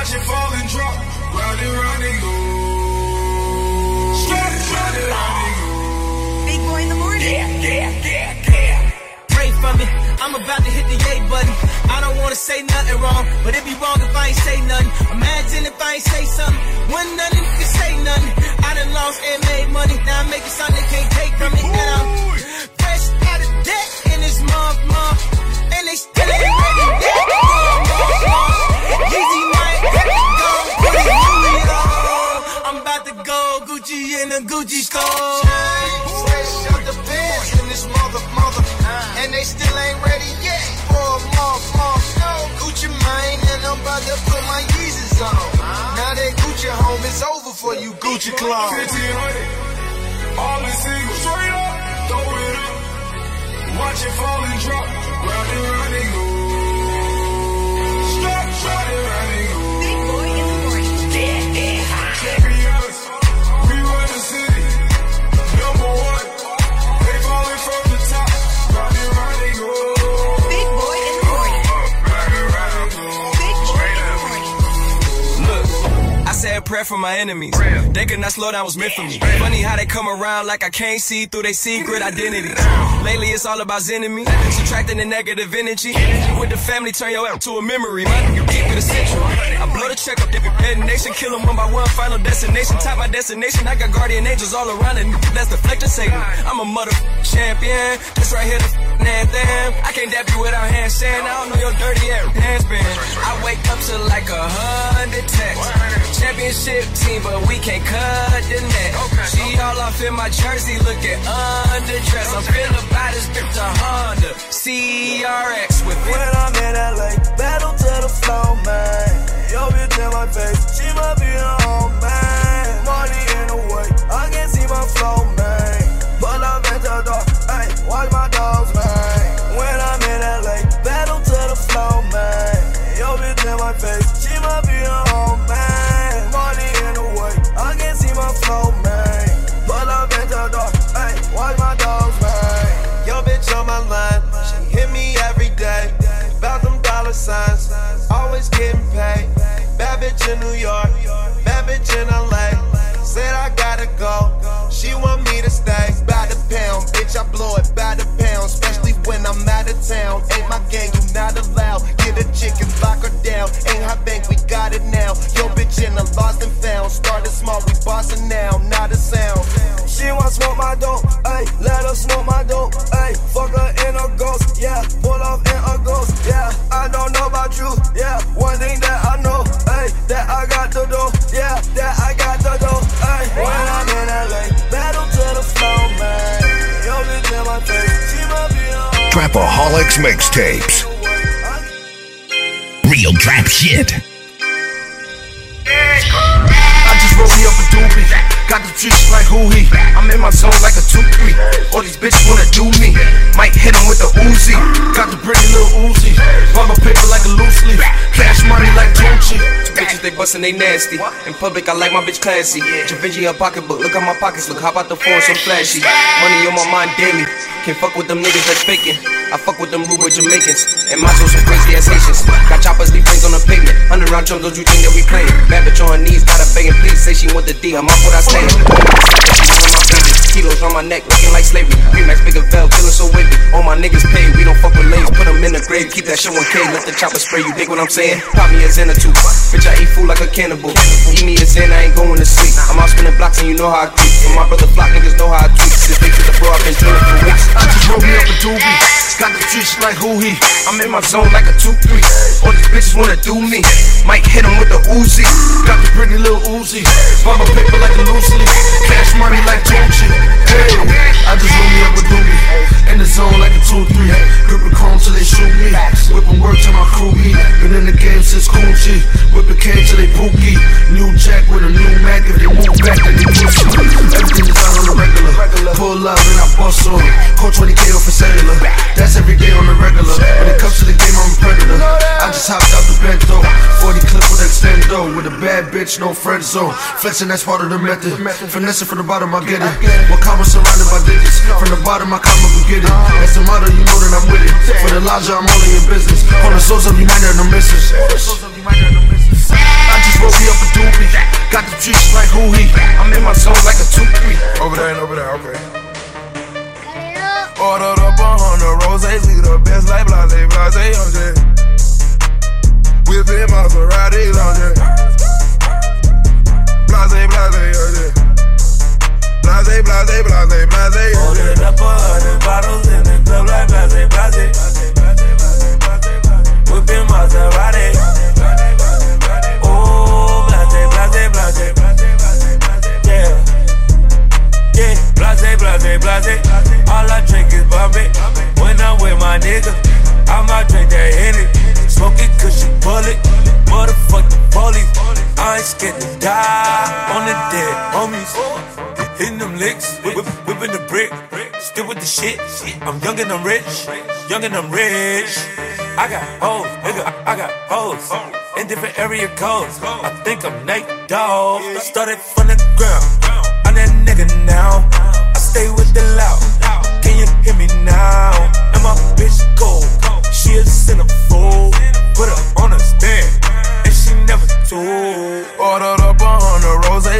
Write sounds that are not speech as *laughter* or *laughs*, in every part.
Watch it fall and drop. Round and round and go. Straight, round and round and go. Big boy in the morning. Yeah, yeah, yeah, yeah. pray for me. I'm about to hit the yay button. I don't wanna say nothing wrong, but it be wrong if I ain't say nothing. Imagine if I ain't say something. When nothing can say nothing. I done lost and made money. Now I'm making something they can't take from me. And I'm fresh out of debt in this month, month. And they still ain't Gucci in the Gucci store. Fresh out the bins in this mother, mother. Uh. And they still ain't ready yet. For a month, month. No Gucci mine, and I'm about to put my Yeezys on. Uh. Now that Gucci home is over for you, Gucci clone. 1500. All the singles, straight up, throw it up. Watch it fall and drop. Round and round and go. Straight, round prayer for my enemies. They could not slow down, was meant for me. Funny how they come around like I can't see through their secret identities. Lately, it's all about enemy, subtracting the negative energy. With the family, turn your app to a memory. Man, you keep it essential. I blow the check up, different nation, kill them one by one. Final destination, top my destination. I got guardian angels all around it. That's the Satan. I'm a mother champion. This right here, the anthem. I can't dap you without hand saying I don't know your dirty ass hands been. I wake up to like a hundred texts. Championship team, but we can't cut the net. She all off in my jersey, looking underdressed. I'm feeling by this bitch a Honda CRX with When I'm in LA, battle to the flow, man. Yo, bitch in my face, she might be a home, man. Money in the way, I can't see my flow, Trapaholics mixtapes. Real trap shit. I just rolled me up a doobie. Got the tricks like who he. I'm in my zone like a 2-3. All these bitches wanna do me. Might hit him with the Uzi. Got the pretty little Uzi. Bought my paper like a loose leaf. Cash money like Gucci. Bitches, they bustin', they nasty. In public, I like my bitch classy. Da Vinci a pocketbook, look at my pockets, look, hop out the phone, so flashy. Money on my mind daily. Can't fuck with them niggas that's faking. I fuck with them boy Jamaicans. And my some crazy ass Haitians. Got choppers, leave brains on the pavement. Hundred round chums, don't you think that we playing? Bad bitch on her knees, got her begging, please say she want the D. I'm off what I stand. Kilos on my neck, like slavery. Remax, bigger veil, feeling so wavy. All my niggas paid, we don't fuck with lanes. Put them in the grave, keep that shit 1K. Let the chopper spray, you dig what I'm saying? Pop me a Zen or two. Bitch, I eat food like a cannibal. Eat me a Zen, I ain't going to sleep. I'm out spinning blocks and you know how I creep. And my brother block niggas know how I tweak. Since they took the bro, I've been drilling for weeks. I just rolled me up a doobie. Got the streets like who he. I'm in my zone like a 2-3. All these bitches wanna do me. Might hit him with the Uzi. Got the pretty little Uzi. Bumper paper like a loose leaf. Cash money like Gucci. Hey, I just roll me up a doobie. Zone like a 2-3. Gripping chrome till they shoot me. Whipping work till my crew meet. Been in the game since Cool G. Whipping cane till they pookie. New jack with a new Mac. If they move back, then they you. Everything is out on the regular. Pull up and I bust on. Call 20k off a cellular. That's every day on the regular. When it comes to the game, I'm a predator. I just hopped out the bento. 40 clip with extendo. With a bad bitch, no friend zone. Flexing, that's part of the method. Finessing from the bottom, I get it. What comma surrounded by digits. From the bottom, I up and get it. That's the motto, you know that I'm with it. For the Elijah, I'm only in business. On the souls of United, I'm missing. I just woke me up a doobie. Got the trees like who he. I'm in my zone like a 2-3. Over there and over there, okay. Ordered up a hundred roses, we the best like blase, blase, on jet. Whipping Maseratis on jet. Blase, blase, on jet. Blase, blase, blase, blase. Ordered up a hundred bottles in the club like blase, blase. Whipping Maserati. Oh, blase, blase, blase. Yeah. Yeah, blase, blase, blase. All I drink is Bombay. When I'm with my nigga, I might drink that Henny. Smoking cushion bullet. Motherfucking police. I ain't scared to die on the dead homies. Hitting them licks, whip, whip, whipping the brick. Still with the shit. I'm young and I'm rich. Young and I'm rich. I got hoes, nigga. I, got hoes. In different area codes. I think I'm Nate Dogg. Started from the ground. I'm that nigga now. I stay with the loud. Can you hear me now? And my bitch cold. She a centerfold. Put her on a stand. And she never told. Ordered up roses, the best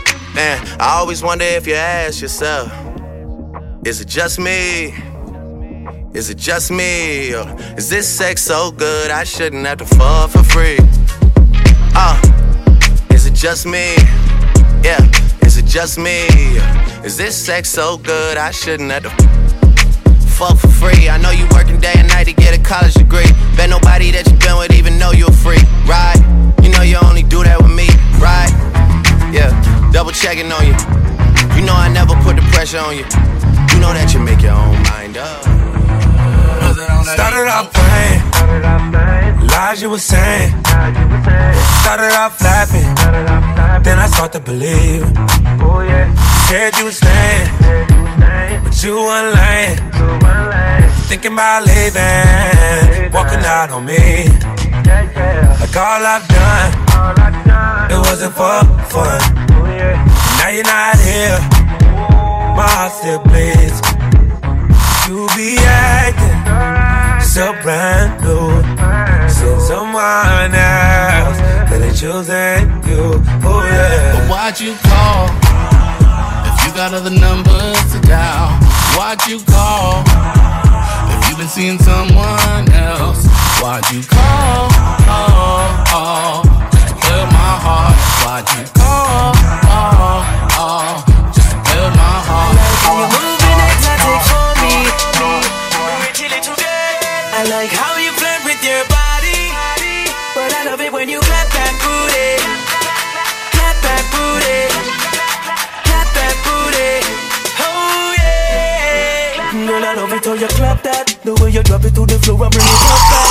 Man, I always wonder if you ask yourself, is it just me? Is it just me? Or is this sex so good I shouldn't have to fall for free? Uh, is it just me? Yeah, is it just me? Is this sex so good I shouldn't have to fuck for free? I know you working day and night to get a college degree. Bet nobody that you been with even know you're free, right? You know you only do that with me, right? Yeah, double checking on you. You know I never put the pressure on you. You know that you make your own mind up. Started off playing, lies you were saying. Started off laughing, then I start to believe. Said you was staying, but you weren't lying. Thinking about leaving, walking out on me. Like all I've done, it wasn't for fun. You're not here, my heart still bleeds. You be acting so brand new. Since someone else that ain't choosing you. Oh yeah. But why'd you call? If you got other numbers to dial, why'd you call? If you've been seeing someone else, why'd you call? Oh, oh, oh build my heart. Why'd you call? Oh, oh, oh, just to build my heart. I like how you move in athletic for me. me. I like how you flirt with your body. But I love it when you clap that booty. Clap that booty. Clap that booty. Oh, yeah. Girl, I love it how you clap that. The way you drop it to the floor and bring it up.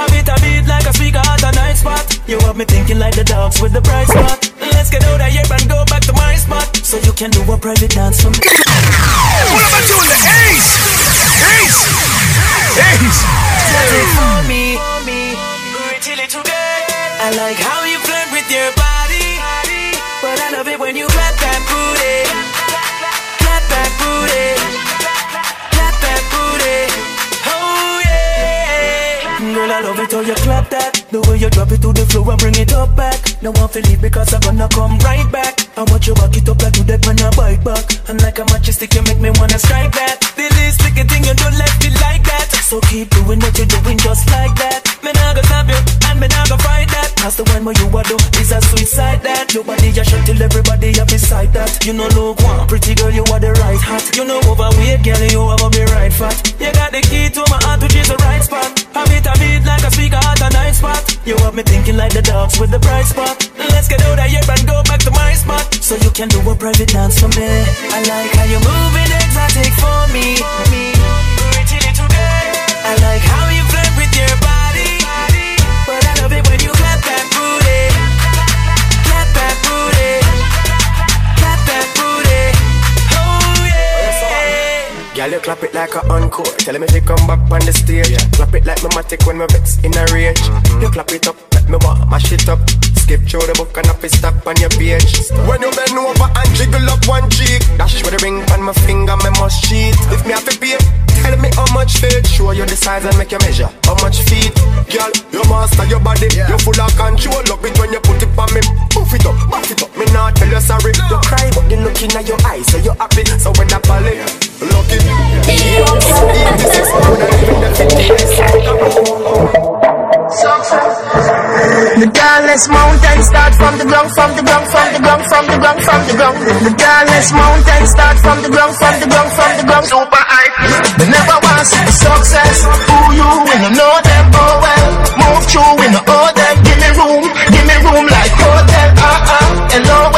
A beat like a speaker at a night spot. You have me thinking like the dogs with the bright spot. Let's get out of here and go back to my spot. So you can do a private dance for me. What am I doing? The Ace! Ace! Ace! That's it for me. Till it today. I like how you flirt with your body. But I love it when you clap that booty. Girl, I love it how you clap that. The way you drop it to the floor and bring it up back. No one feel leave because I'm gonna come right back. I want you back it up like you dead when I bite back. And like a match stick, you make me wanna strike that. The least little thing you don't let me like that. So keep doing what you're doing just like that. Me nah go stop you and me nah go fight that. Cause the one where you are do is a suicide that. Your body just shut till everybody up beside that. You know look one pretty girl, you are the right hat. You know overweight girl, you have on the right fat. You got the key to my heart, which is the right spot. Have it a beat like a speaker at a night spot. You have me thinking like the dogs with the bright spot. Let's get out of here and go back to my spot. So you can do a private dance for me. I like how you're moving exotic for me. me. Girl, you clap it like a encore. Tell me if you come back on the stage. Clap it like me matic when me vex in a rage. Mm-hmm. You clap it up, let me want mash it up. Skip through the book and up it stop on your page. When you bend over and jiggle up one cheek, dash with the ring on my finger, me must cheat. If me have to pay, tell me how much feet. Show you the size and make you measure how much feet. Girl, you master your body, you're full of control. Love it when you put it on me. Move it up, back it up. Me not tell you sorry. You cry, but the look in your eyes, so you happy. So when that ballet, The tallest mountain start from the ground, from the ground, from the ground, from the ground, from the ground. The tallest mountain start from the ground, from the ground, from the ground. Super high. They never want to see success. Who you when you know them oh well. Move through when you owe them. Give me room, give me room like hotel. Uh uh. Hello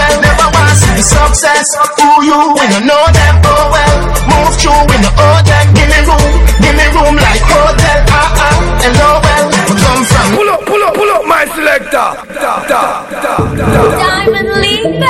the success. Who you when you know them oh well. Move through when you owe them. Give me room, give me room like hotel. Uh uh. Hello well. We come from. Pull up, pull up, pull up, my selector. Da, da, da, da. Diamond League,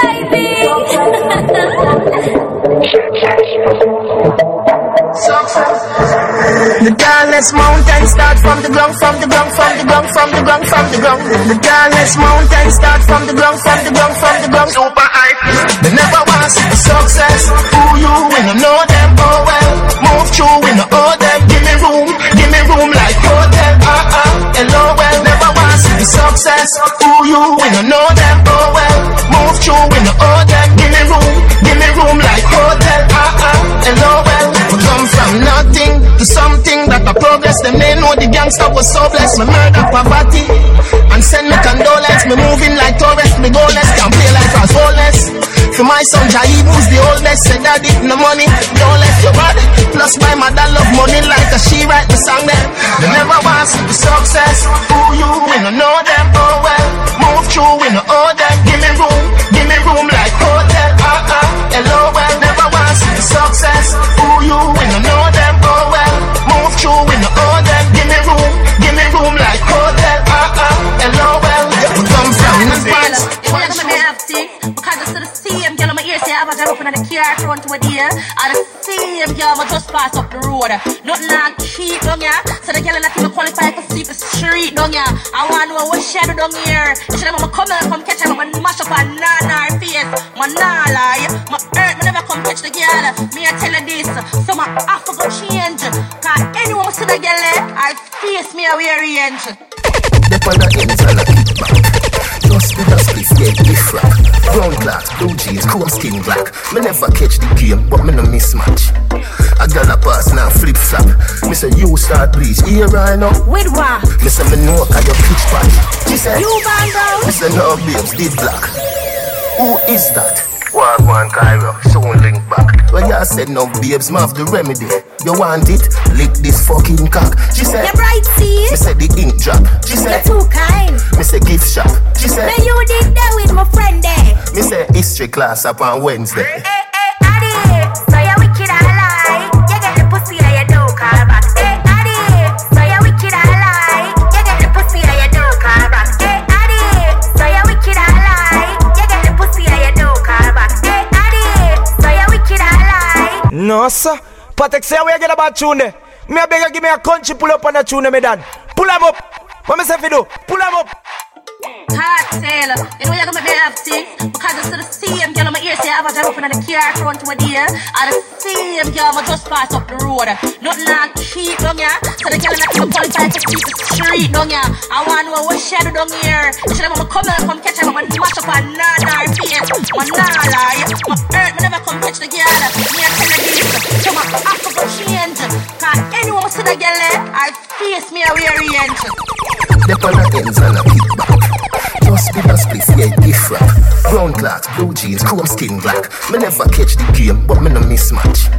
tallest mountain start from the ground, from the ground, from the ground, from the ground, from the ground. The tallest mountain start from the ground, from the ground, from the ground. Super high. They never want see success. Who you when you know them oh well. Move through when you owe them. Give me room, give me room like hotel. Uh uh. Hello well. Never want the success. Who you when you know them oh well. Move through when you owe them. Give me room, give me room like hotel. Progress. Them they know the gangster was so blessed. Me murder poverty and send me condolence. Me moving like tourist. Me goalless Can't play like as homeless. For my son Jai, who's the oldest, said daddy, no money, don't let your body. Plus my mother love money like a she write the song them. They never want the success. Who you when you know them oh well. Move through when you owe them. Give me room, give me room like hotel. Uh uh. Hello well, never want the success. Who you when you know them oh well. Move through when you say I have a girl up in the car front with here. And the same girl I just pass up the road. Nothing like down here. So the girl not even qualify for sleep the street down here. I want to know what she do down here. She never come and come catch her, but mash up her nana face. My nah lie. My hurt, me never come catch the girl. Me I tell her this. So my to go change. Cause anyone see the girl, eh, her face me a wear range. Dep on the inside back. So Just with a spliff, yeah, different. Brown glass, blue jeans, chrome skin black. Me never catch the game, but me no mismatch. I got a pass now, flip flop. Me say you start please, here I know. With what? Me say me know, cause you pitch patch. She said, You bro. Me say no babes, did black. Who is that? Wagwan Cairo, soon link back. Well, you said no babes, me have the remedy. You want it? Lick this fucking cock. She said, You're bright, see? She said, the ink drop. She said, You're said, too kind. Me say gift shop. She said, Now you did that with my friend there. Me say history class up on Wednesday. Eh, eh, No, sir. Patek, say where you get about tune. Me a beg give me a country pull up on the tune, me dad. Pull him up. What me say fi do? Pull him up. Cartel, you know you're gonna make me have things because it's the same girl on my ear say I have a drive up in the car front with dear. And the same girl I just pass up the road. Nothing like cheap down here. So the girl not even qualified to keep the street down here. I want to know what she do down here. She never come and come catch her, but mash up and nah nah face. My lie. My earth never come catch the girl. Me a tell her. So my have to change. Cause anyone see the girl, I face me a weary end. The on the ends and a kickback. Just with a spliff, yeah, different. Brown cloth, blue jeans, chrome skin black. Me never catch the game, but me no mismatch.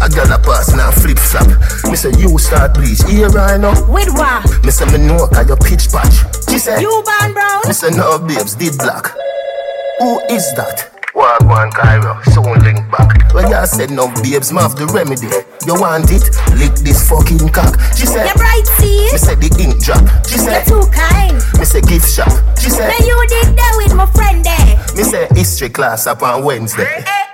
I got a pass now, flip flop. Me say you start bleach, here I know. With what? Me say me know, cause you pitch patch. She said, You ban brown? Me say no babes, did black. Who is that? Wagwan Cairo, soon link back. Well, you said no babes, me have the remedy. You want it? Lick this fucking cock. She said, You're bright, see? Me said the ink drop. She said, You're said, too kind. Me say gift shop. She said, Now you did that with my friend there. Me say history class up on Wednesday. Hey,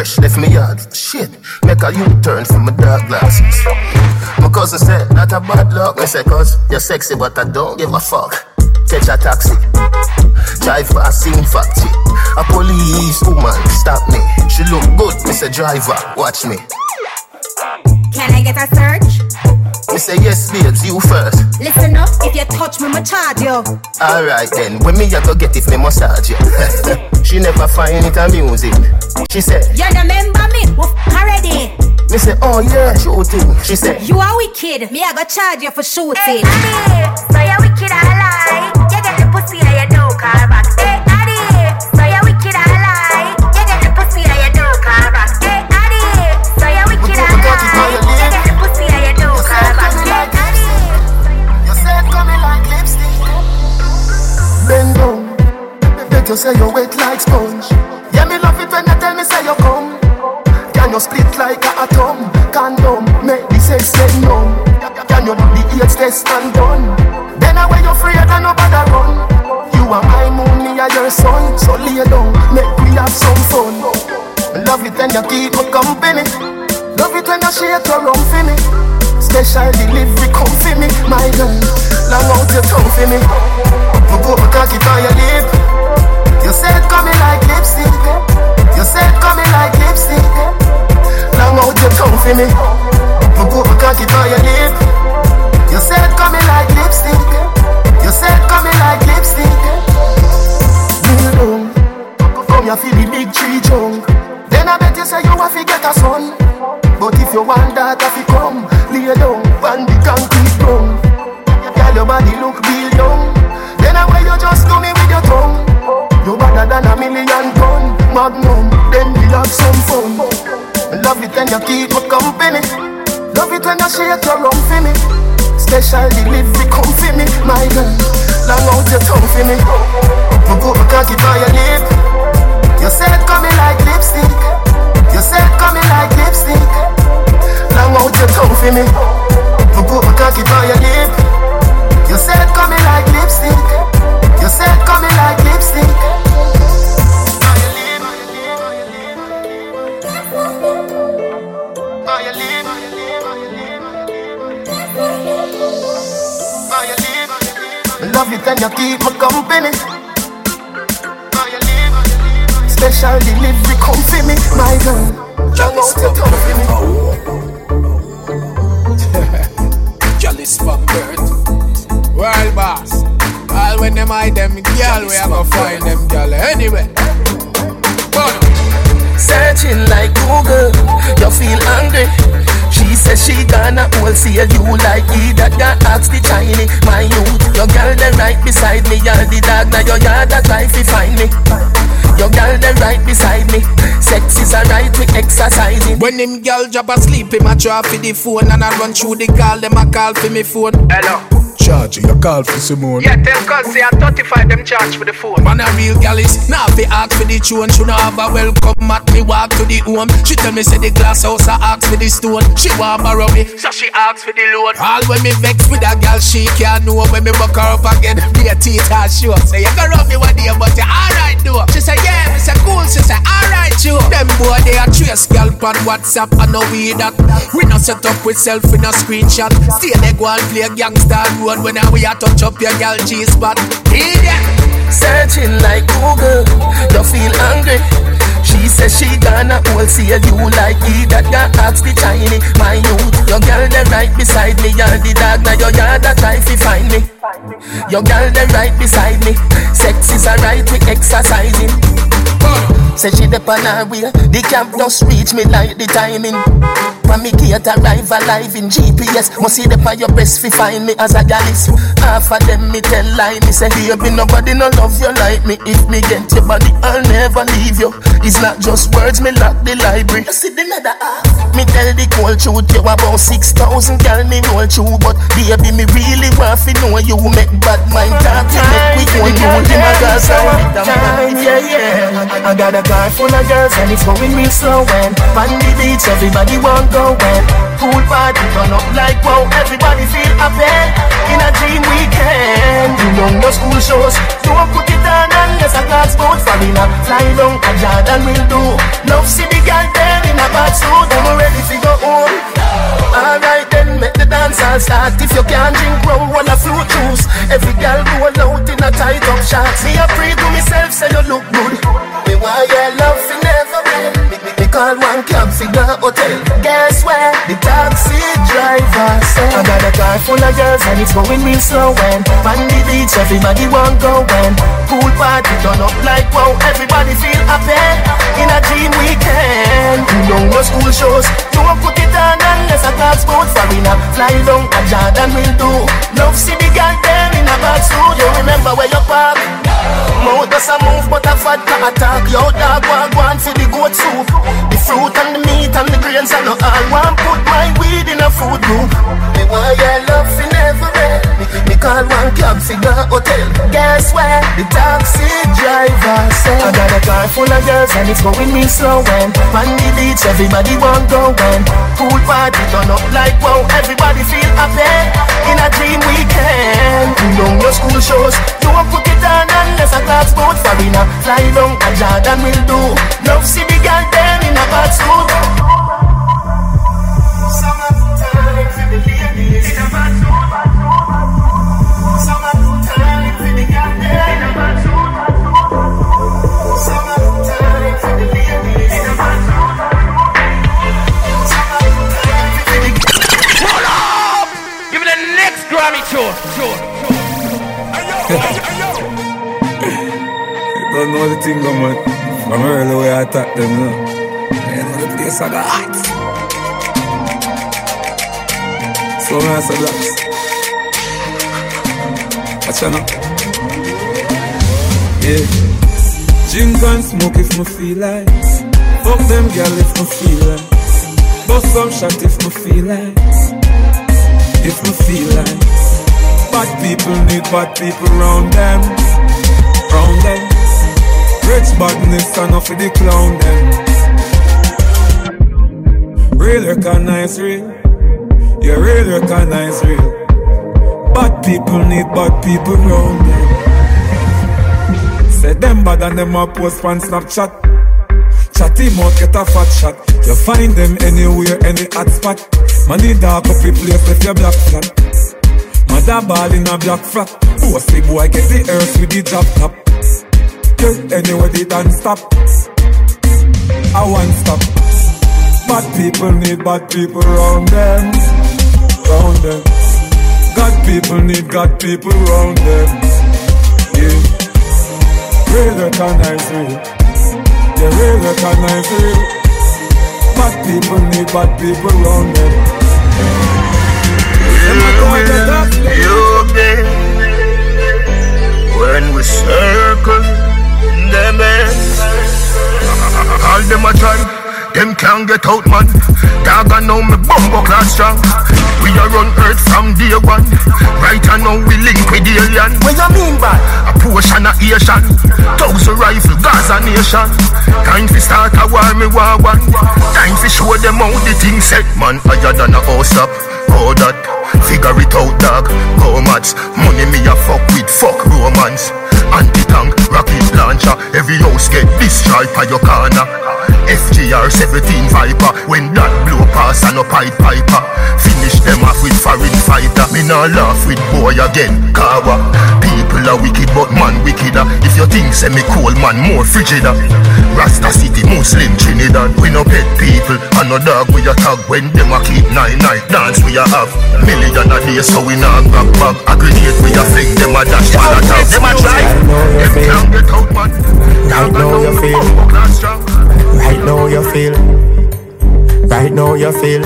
fresh left me yard. Shit, make a U-turn from my dark glasses. My cousin said that a bad luck. I said, cause you're sexy, but I don't give a fuck. Catch a taxi, drive past sing factory. A police woman stop me. She look good, Mr. driver, watch me. Can I get a search? Me say yes, babes, you first. Listen up, if you touch me, I'ma charge you. Alright then, when me a go get if me massage you. *laughs* she never find it amusing. She said, You remember me? We f- already. me say, oh yeah, shooting. She said, You are wicked. Me, I go charge you for shooting. Hey, Addy, so you wicked, I lie. You get the pussy and you don't call back. You say you wet like sponge. Yeah, me love it when you tell me say you come. Can you split like a atom? Condom, make the sex get numb. Can you do the AIDS test and done? Then away you afraid and nobody run. You are my moon, me are your sun. So lay down, make we have some fun. Love it when you keep me company. Love it when you shake your rum for me. Special delivery come for me, my girl. Long out your tongue for me. Me put my cocky on your lip. You said coming like lipstick. You said coming like lipstick. Long out your tongue for me. Me put my cocky on your lip. You said coming like lipstick. You said coming like lipstick. Kneel down. Come you feel the big tree trunk. Then I bet you say you have to get a son. But if you want that, if you come, lay down on the concrete ground. Girl, your body look real young. Then I way you just do me with your tongue. You better than a million ton. Magnum, then we have some fun. Love it when you keep me company. Love it when you shake your rum for me. Special delivery come for me, my girl. Long out your tongue for me. Me draw for the phone And I run through the call, them a call for me phone Hello Charge you call for Simone. Yeah, tell cuz say I 35 them charge for the phone. Man a real gal is now fi ask for the tune. She no have a welcome mat me walk to the home. She tell me say the glass house I ask for the stone. She want borrow me, so she ask for the loan. All when me vex with a gal, she can't know when me buck her up again. Be a teeth her sure. Say you can rub me one day, but you alright though. She say yeah, me say cool. She say alright you. Them boy they a trace gal on WhatsApp and no we that. We not set up with self in a screenshot. Stay there go and play gangster road when we a touch up your gal G spot. Idiot. Searching like Google, you feel angry. She says she gonna wholesale you like he that got ask the tiny My youth, your girl them right beside me You're the dog now your yard that try to find me Your girl them right beside me Sex is alright we exercising Say she dep on her way The camp just reach me like the timing When me gate arrive alive in GPS Must see dep on your breast fi find me as a gallus Half of them me tell lie Me say baby nobody no love you like me. If me get your body I'll never leave you. It's not just words me lock the library. You see the another half. Me tell the cold truth You about 6,000 girl me roll through. But baby me really want fi know you Make bad mind. Talk You make we own you The my girls Time, yeah, yeah. I got a car full of girls and it's going real slow. And on the beach, everybody want go. And pool party run up like wow. Everybody feel happy in a dream weekend. You know no school shows. Don't put it on unless a class boat dinner. Fly down a Jordan will do. Love see the girl there in a bad suit. Them ready to go home. Alright then, make the dance all start. If you can't drink rum, roll a fruit juice. Every girl go out in a tight up shorts. Me a pray to myself, say you look good. Me why your love fi call one cab fi the hotel. Guess where? The taxi driver said. I got a car full of girls and it's going real slow. And on the beach, everybody want go. Pool party done up like wow. Everybody feel happy in a dream weekend. You know no school shows. Don't put it on unless a class boat foreigner. Fly down a Jordan will do. Love see the girl there in a bad suit. You remember where you park? Mouth does a move, but a vodka attack. Yo, dog, want go on for the goat soup. The fruit and the meat and the grains and the all. Want put my weed in a food group. Me want your love fi never end. Me, call one cab fi the hotel. Guess where? The taxi driver said. I got a car full of girls and it's going me slow. And on the beach, everybody want go. And pool party done up like wow. Everybody feel happy in a dream weekend. You know your school shows. Don't put it on unless a class boat foreigner. Fly down a Jordan will do. Love see the girl there in a bad suit. Thing, go, man. From early way I attack them, you know. You know the place I got hot. So nice, I blacks. Watch out now. Yeah. Drink and smoke if me feel like. Fuck them girl if me feel like. Bust some shot if me feel like. If me feel like. Bad people need bad people round them. Round them. Rich badness enough for the clown them. Real recognize real. You real recognize real. Bad people need bad people round them. Say them bad and them a post on Snapchat. Chatty mouth get a fat shot. You find them anywhere, any hot spot. Money dark up the place if you black flat. Mother ball in a black flat. Bossy boy get the earth with the drop top. Get anywhere they don't stop. I won't stop. Bad people need bad people round them, round them. God people need God people round them. Yeah. Real recognize real. Yeah, real recognize real. Bad people need bad people round them. You be when we circle them ends. All them a try, them can't get out, man. Dog I know me bumbo class strong. We a run earth from day one. Right I know we link with the alien. What you mean by a portion of Asian? Thousand rifle, Gaza nation. Time to start a war, me war one. Time to show them how the thing set, man. Higher than a house up. Oh that, figure it out, dog. Go mats, money me a fuck with, fuck romance. Anti-tank, rocket launcher, every house get destroyed by your corner. FGR 17 Viper, when that blow pass and a pipe piper. Finish them off with foreign fighter. Me nah laugh with boy again, Kawa. Are wicked, but man wickeder. If you think say me cool man more frigider. Rasta City, Muslim Trinidad. We no pet people, and no dog we a tag when them a keep nine night dance we a have. Million a day, so we nah grab bag. A grenade we a fling them a dash man a tag. Them a try, them can't get out man. Right now you feel. Right now you feel. Right now you feel.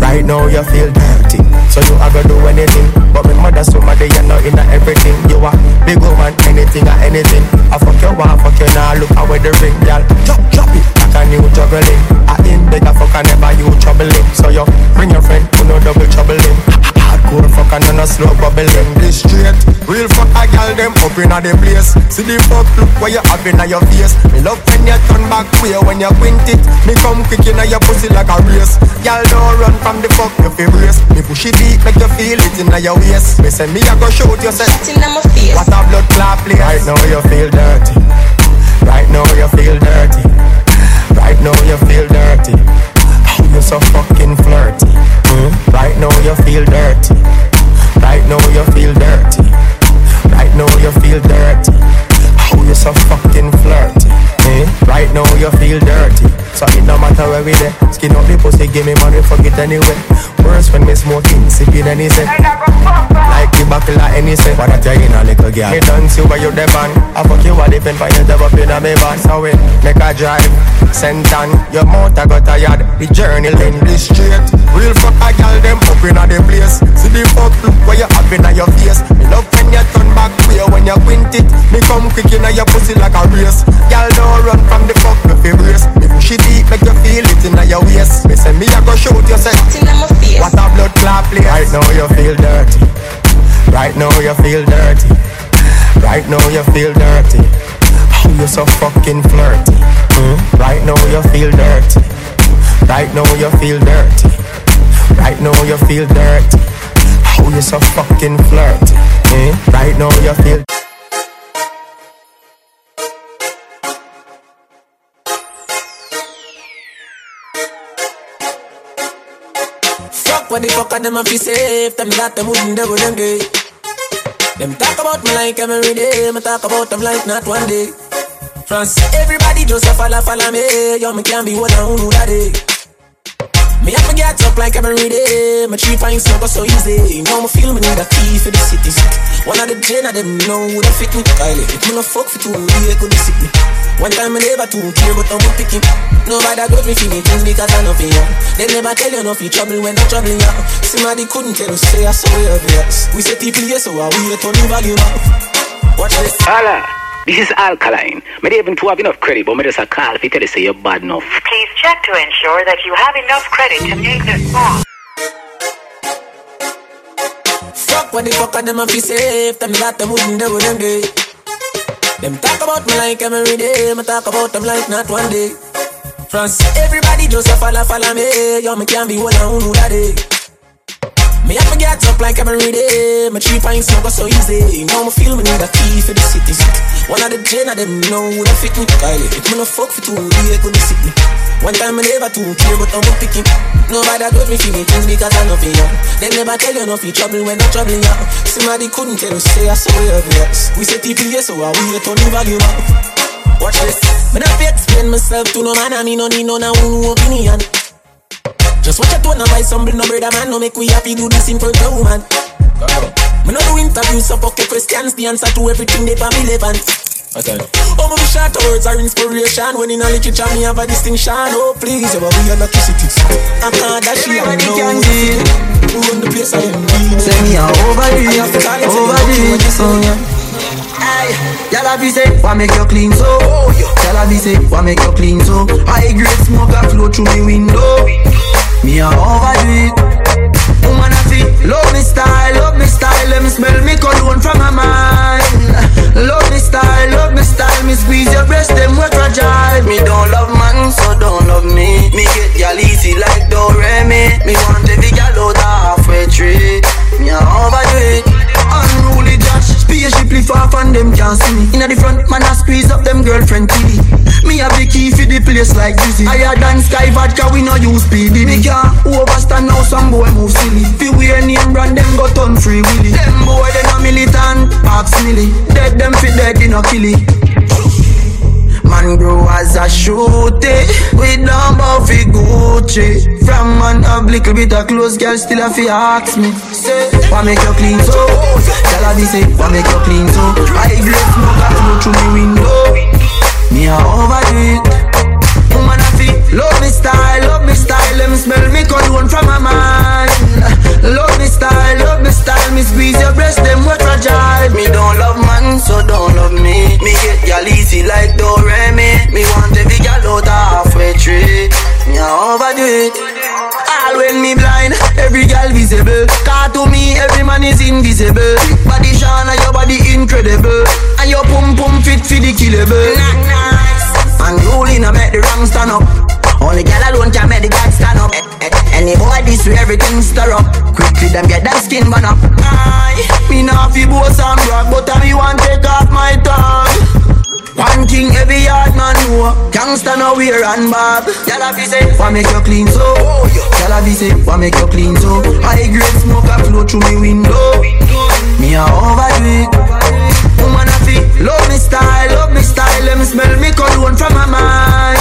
right now you feel dirty. So you are gonna do anything. But my mother somebody you know in everything. You are big woman, anything or anything. I fuck you one, fuck you now. Look how the ring, y'all. Drop, drop it. Like a new juggling. I in beg a fuck I never you troubling. So you bring your friend who no double troubling. Hardcore fuck and no slow bubbling. This straight. Real fuck a girl them up in the place. See the fuck look what you have in your face. Me love when you turn back way when you quint it. Me come quick in your pussy like a race. Girl don't run from the fuck you feel brace. Me push it deep make you feel it in your waist. Me say me a go shoot you say in my face. What a blood clot place. Right now you feel dirty. Right now you feel dirty. Right now you feel dirty. Oh, you so fucking flirty. Right now you feel dirty. Right now you feel dirty. Right now you feel dirty. Oh, you so fucking flirty. Mm? Right now you feel dirty. So it no matter where we there. Skin up the pussy, give me money, fuck it anyway. Worse when me smoking, sipping any say. Like the buckle of any say. What I tell you, a little girl. Me dance you where you the van. I fuck you a different for you, the up in a me van. So we make a drive. Send on your motor got tired. The journey lane this straight. Real fuck a girl, them up in a Right now you feel dirty. Right now you feel dirty. Oh, you so fucking flirty. Mm? Right now you feel dirty. Right now you feel dirty. Right now you feel dirty. Oh, you so fucking flirty. Mm? Right now you feel. Fuck what the fuck are them a fi safe Them that them wouldn't do them gay Them talk about me like every day. Me talk about them like not one day. France, everybody just a follow, follow me. Yo, me can't be one on who that day me have to get up like every day. My three pints not go so easy. Now me feel me need a key for the city. One of the gen of them know who they fit me. Kylie, me no fuck for two, we could sick me. One time me never too care, but I'm picking. Nobody got me feeling things because I know for you. They never tell you nothing trouble when they're troubling you. Somebody couldn't tell us say I saw you. We say people yes, so I we turn the volume up. Watch this. Hola. This is alkaline. Me dey even to have enough credit, but me just a call if you tell you say you're bad enough. Please check to ensure that you have enough credit to make this call. Fuck what the fuck are them a be safe. Them that them wouldn't do them gay. Them talk about me like every day. Me talk about them like not one day. France, everybody just a follow, follow me. Yo, me can't be one on who that day. Me have to get up like every day. My three pints go so easy. Now me feel me need a key for the city. One of the gen of them know who they fit me. Kylie, if me no fuck for two, they could sick me. One time I never too care, but I'm picking. Nobody got me feeling things because I know for you. They never tell you nothing trouble when they're troubling you. Somebody couldn't tell us say I saw you obvious. We say TPS, so I we turn the volume up. Watch this. Me not fi explain myself to no man, and me no need no no opinion. Just watch a tone and buy some no brother man, no make we happy do this in front of woman. Me no do interviews, so fuck your questions, the answer to everything they for me relevant. Okay. Oh, my short words are inspiration. When in a literature, me have a distinction. Oh, please, you we are lucky cities. I can't dash you, I know it. Who run the place I am? Say me a over it, over oh yeah. Aye, y'all be say, why make you clean so? Oh, y'all be say, why make you clean so? High grade smoke a flow through me window. Me a overdo it. Woman a fit, love me style, love me style. Me smell me cologne from my mind. Love me style, love me style. Me squeeze your breast, them we fragile. Me don't love man, so don't love me. Me get y'all easy like Doremi. Me want every gal out halfway tree. Me a overdo it. Unruly Josh, spaceship lift them can't see me. Inna the front, man I squeeze up them girlfriend TV. Me have the key for the place like Dizzy. Higher than Sky Vodka, we no use speedy. Me can't overstand now some boy move silly. Fi wear name brand, them go turn free willy. Them boy they no militant, box milly. Dead them fit dead, they no kill it. Man grow as a shooty We don't bow fi Gucci. From man have little bit of clothes Girl still a fi ask me. Say, why make you clean so? Tell her say, why make you clean so? I smoke a flow through me window. Me a overdo it. Woman a fi love me style, love me style Let me smell me cologne from my mind. Love me style, love me style Me squeeze your breast, them we fragile. Me don't love man, so don't love me. Me get gal easy like Doremi Me want every gal out halfway tree. Me a overdo it All when me blind, every gal visible. Car to me, every man is invisible. Body shine your body incredible. And your pum pum fit for the killable. And rolling, I make the wrong stand up only gal alone can make the god stand up. Eh, eh, Any boy this way everything stir up. Quickly them get them skin burn up. Aye, me nah fi boast and brag, but I me want take off my tongue. One thing every yard man know Gangsta no wear and bag Y'all have to say, why make you clean so? Y'all have to say, why make you clean so? High grade smoke a flow through me window Me a overdo Love me style, love me style Let me smell me cologne from my mind.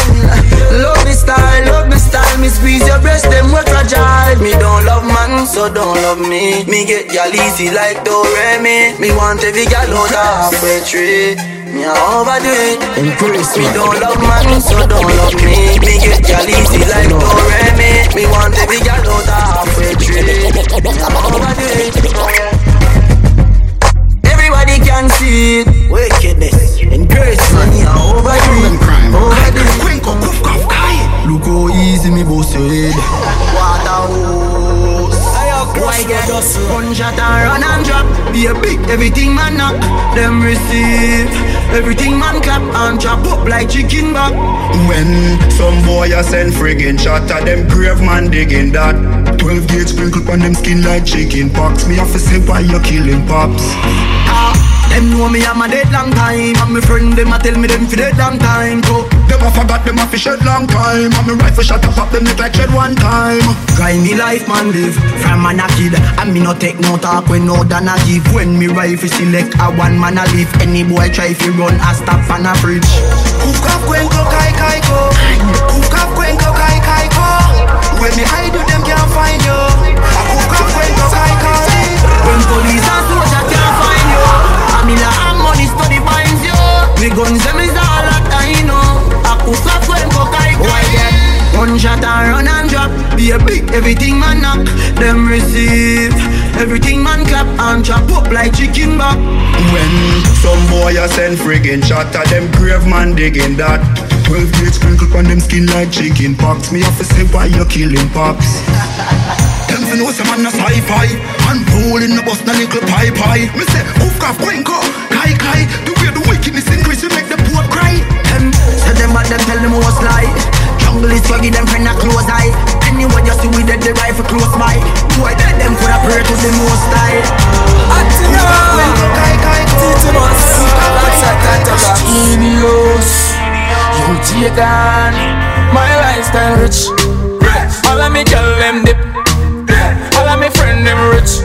Love me style, love me style Me squeeze your breast, them we fragile. Me don't love man, so don't love me. Me get gal easy like Doremi Me want every gal out halfway tree me a overdo it Me don't love man, so don't love me. Me get gal easy like Doremi Me want every gal out halfway tree Me a overdo it Everybody can see it Wickedness Increase Me a overdo it Overdo it Look how easy me boss your head Waterhouse. Why get us run shot and run and drop. Be a big everything man knock Them receive. Everything man clap and chop up like chicken back. When some boy a send friggin' shot at them grave man digging that. 12 gauge sprinkle on them skin like chicken pox. Me have to say why you killing pops. Ah, them know me I'm a dead long time. And my friend them a tell me them for dead long time. So Them a forgot them a fi shed long time. And me rifle shot up up them neck like shed one time. Grimy life man live. From man a kid. And me no take no talk when no than a give. When me rifle select a one man a live Any boy try fi run a stop and a bridge. Kukaf kwenko kai kai ko Kukaf kwenko kai kai ko When me hide you them can't find you. Kukaf kwenko kai kai. When police Me guns them is all that I know A kukaf kwenko kai kai One shot and run and drop. Be a big everything man knock. Them receive. Everything man clap and chop up like chicken back. When some boy a send friggin' shot at them grave man digging that. 12 gauge sprinkle on them skin like chicken pox. Me have to say why you killing pops. *laughs* Them fi know some man a sci-fi. And rolling the bus na little pie pie. Me say oof cough quinko kai kai The way the wickedness increase we make the poor cry. Them say them but them tell them most lie Jungle is swaggy them friend a close eye. Anyone you see with them the rifle close by. Boy dead them could a pray to the most high. Genius, you take on my lifestyle rich. All of me girl them dip, all of me friend them rich.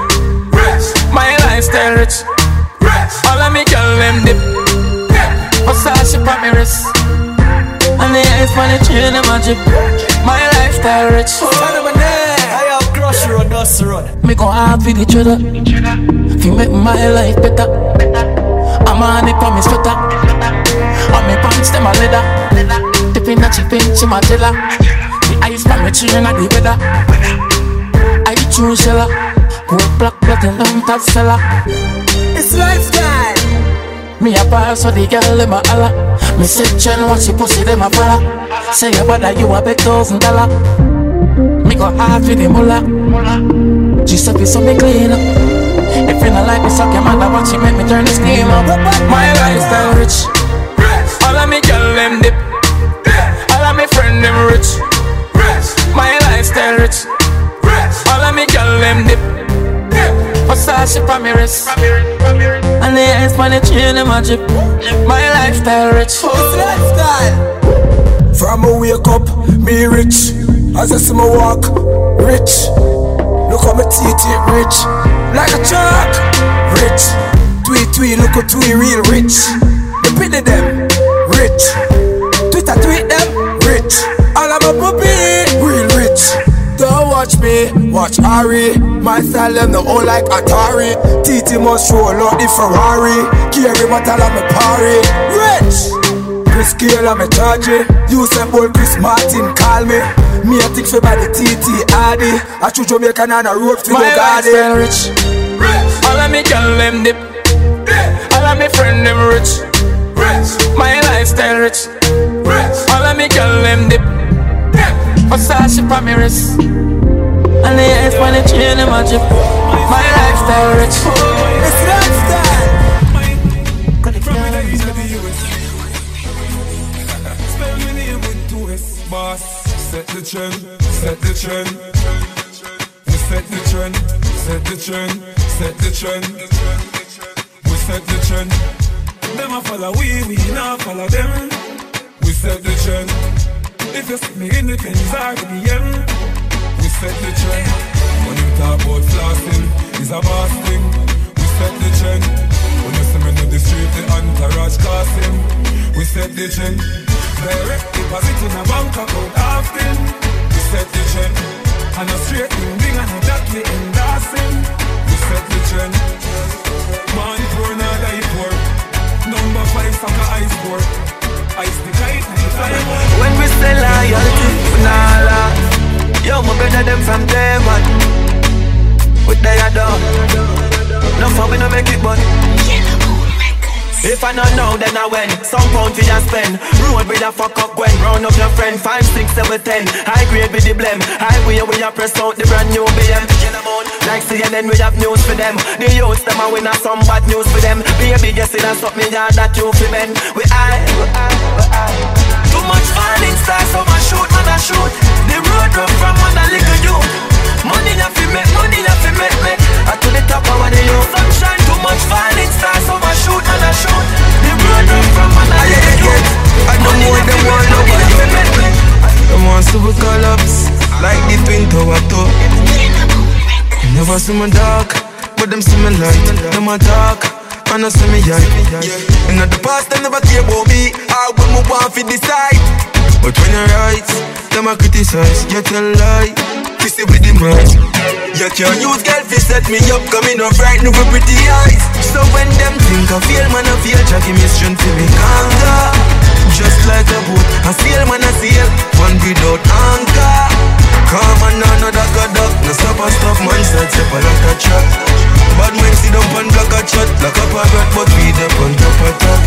My lifestyle rich, all of me girl them dip. Versace pa me wrist, eyes on the chain, them a drip. My lifestyle rich. I have crush road, dust road. Me go hard for the cheddar. Fi make my life better. I'm on it for me sweater. On me pants them a leather. Dipping a chip in chimachella. The ice for me chain a the weather. I true seller. Gold black platinum top seller. It's lifestyle. Me a pass so the girl them a holla. Me Chen watch she pussy them a follow. Say your brother you a big thousand dollar. Me go hard for the mullah. Giuseppe so me clean. If you not like me, suck your mother, watch you make me turn the steam up. My lifestyle rich. All of me girl them dip. All of me friend them rich. My lifestyle rich. All of me girl them dip. Versace pa me wrist. And the eyes on the chain them a. My lifestyle rich. Oh, lifestyle. From a wake up, me rich. As I see my walk, rich. Look how my teeth rich. Like a chalk, rich. Tweet tweet, look at tweet real rich. The pity them, rich. Watch me, watch Ari. My style them the old like Atari. TT must roll out the Ferrari. Carry my tell me party. Rich. Chris Gayle I'm a charge Usain Bolt Chris Martin call me Me a think for by the TT Hardy I choose Jamaican on a road for My garden lifestyle rich. All of me girl them dip. All of me friend them rich. Rich. My lifestyle rich. Rich. All of me girl them dip. Versace pa me wrist. And the eyes on the chain them a drip. My lifestyle rich. It's lifestyle. Spell my with two S. Boss, set the trend, set the trend. We set the trend, set the trend, set the trend. We set the trend. Them a follow we, we not follow them. We set the trend. If you see me in the pennies or the end, we set the trend. When you talk about flossing, it's a boss thing. We set the trend. When you see me in the street, the entourage casting. We set the trend. Direct deposit in a bank account often. We set the trend. And a straight ring and a that we endorsing. We set the trend. Man poor, not die poor. Number five soccer ice board. Ice the kite. When we say loyalty, we lie. Yo, my brother them from day one. What they are done. No fun, we no make it, but. If I not know, then I win. Some pound for your spend. Road with a fuck up when. Round up your friend. 5, 6, 7, 10. High grade with the blem. Highway we a press out the brand new BM. Like CNN, we have news for them. The youths, them a win a some bad news for them. Baby, guess it and something yard that you fi men. We I, we I, we I. Too much falling stars, so I shoot, man, I shoot. The road rough from man, a little youth. Money fi make, money fi make, make. I to the top of the youth. Sunshine, too much falling stars, so I shoot, man, I shoot. The road rough from man, a little youth. I don't what them want nobody. Them want super collapse like the twin tower top. Never see me dark, but them see me light. Them a dark, and I see me. And at the past, them never care about me. I when me want fi decide. But when you right, them a criticize. You tell lie, fi see with the mind. You can't use girl fi set me up, coming up right with pretty eyes. So when them think I feel, man I feel, Jah give me strength to be conquer. Just like a boat, I sail, man I sail, one without anchor. Come on, another god up, no stop and man side step a like a trap. Bad men sit down and block a chat, like a parrot, but we up on top of top.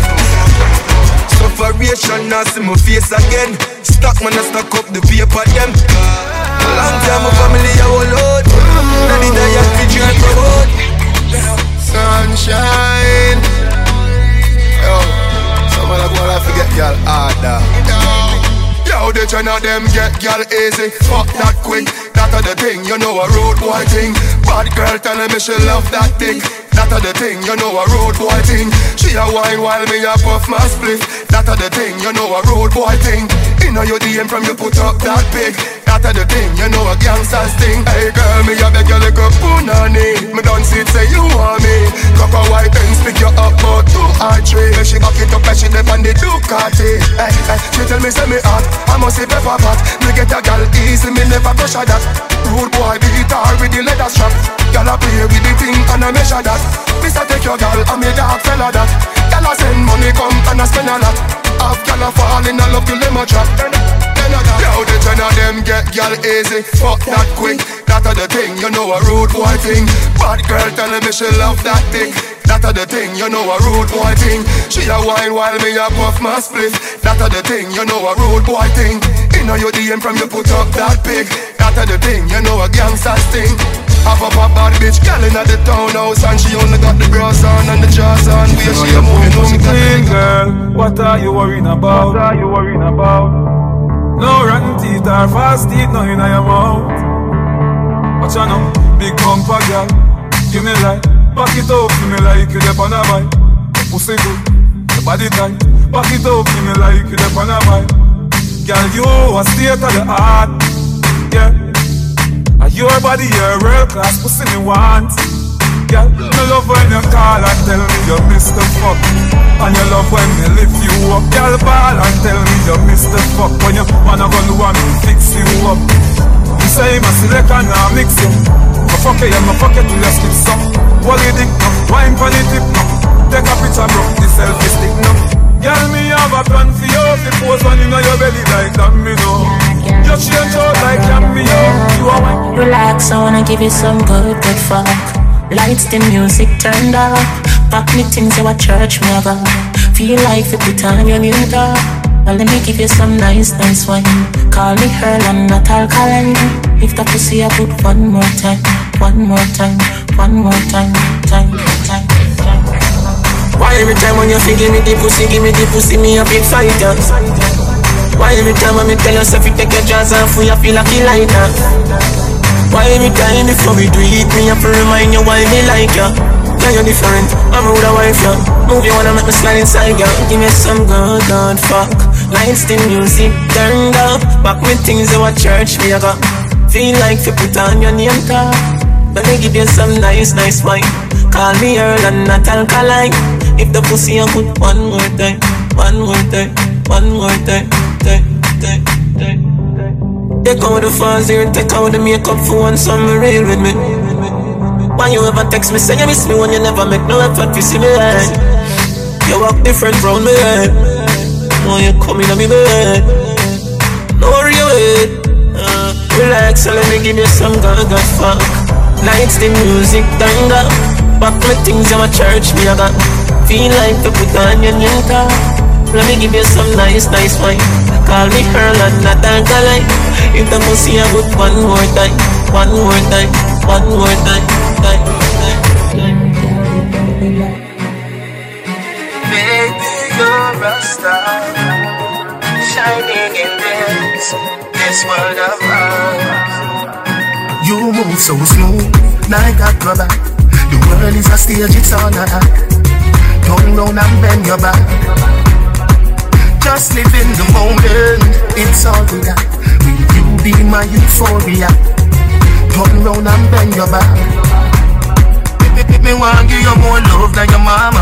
Sufferation, now see my face again. Stock man, I stock up the paper them. Long time my family a whole load. Now the day I fi drink my boat. Sunshine. Yo, some of them wanna forget y'all harder. Yo, the John of them get y'all easy. Fuck that quick. That a the thing, you know a road boy thing. Bad girl telling me she love that thing. That a the thing, you know a road boy thing. She a wine while me a puff my split. That a the thing, you know a road boy thing. Inna your DM from you put up that big. That a the thing, you know a gangster's thing. Hey girl, me a beg you like a punani. Me don't see it say you want me. Cock a white and pick you up for two or three. She back it up and she dip on the Ducati. Hey, hey, she tell me say me hot, I must say pepper pot. Me get a gal easy, me never a that. Rude boy beat her with the leather strap. Gal a play with the thing and I measure that. Mister take your gal, I'm a dog fella that. Gal a send money come and I spend a lot. Half gal a fall in love till them a drop. Yo, the ten of them get gal easy, fuck that quick. That a the thing, you know a rude boy thing. Bad girl telling me she love that dick. That a the thing, you know a rude boy thing. She a wine while me a puff my split. That a the thing, you know a rude boy thing. Inna your DM from you put up that pig. That a the thing, you know a gangster's thing. Have up a bad bitch, gal inna the townhouse and she only got the bras on and the jaws on. Where she a moving, know she got clean, girl. What are you worrying about? What are you worrying about? No rotten teeth or fast teeth, no in your mouth. Watch out now, big bumper girl. Give me light, back it up, give me like you dep on a bike. Pussy good, your body tight. Back it up, give me like you dep on a bike. Girl, you a state of the art, yeah. And your body, your real class pussy me want. Girl, me love when you call and tell me you miss the fuck. And you love when me lift you up. Girl, ball and tell me you miss the fuck. When you wanna go to one fix you up. You say my select and I mix you My fuck you, yeah, my fuck you till you skip some. Wally dick no, wine for the tip no. Take a picture bro, the selfie stick no Girl, me have a plan for you If pose one in your belly like that, me know You change out like cameo You are one Relax, I wanna give you some good, good fuck Lights, the music turned up. Pack me things you a church me a go. Feel like the put on your new dog. Well, let me give you some nice, nice wine. Call me her and not alkaline. If the pussy I put one more time, one more time, one more time, time, time, time. Why every time when you feel give me the pussy, give me the pussy, me a big fighter? Why every time when me tell yourself you take your jaws off, you feel like like that? Why every time before we do it, me have to remind you why me like ya. Yeah, you're different, I'm a rude wife, yeah Move you wanna make me slide inside, girl Give me some good, good fuck. Lights, the music turned up. Back with things you at church, me I got Feel like you put on your name tag. Let me give you some nice, nice wine Call me Earl and not alkaline If the pussy I put one more time One more time, one more time, Take out the fans here, and take out the makeup for one summer real with me. Why you ever text me say you miss me when you never make no effort to see me head? You walk different round me head. When you come in on me bed, no real head. Uh, relax, so let me give you some good fuck. Lights, the music up. Back my things in my church, me I got. Feel like to put on your new top. Let me give you some nice, nice wine. Call me Earl and not Alkaline. If the pussy I put one more time, one more time, one more time, time, time, time. Baby, you're a star, shining in this this world of ours. You move so smooth, like a acrobat. The world is a stage, it's on a act. Turn round and bend your back. Just live in the moment, it's all we got. Will you be my euphoria? Turn round and bend your back. Me, me want give you more love than your mama.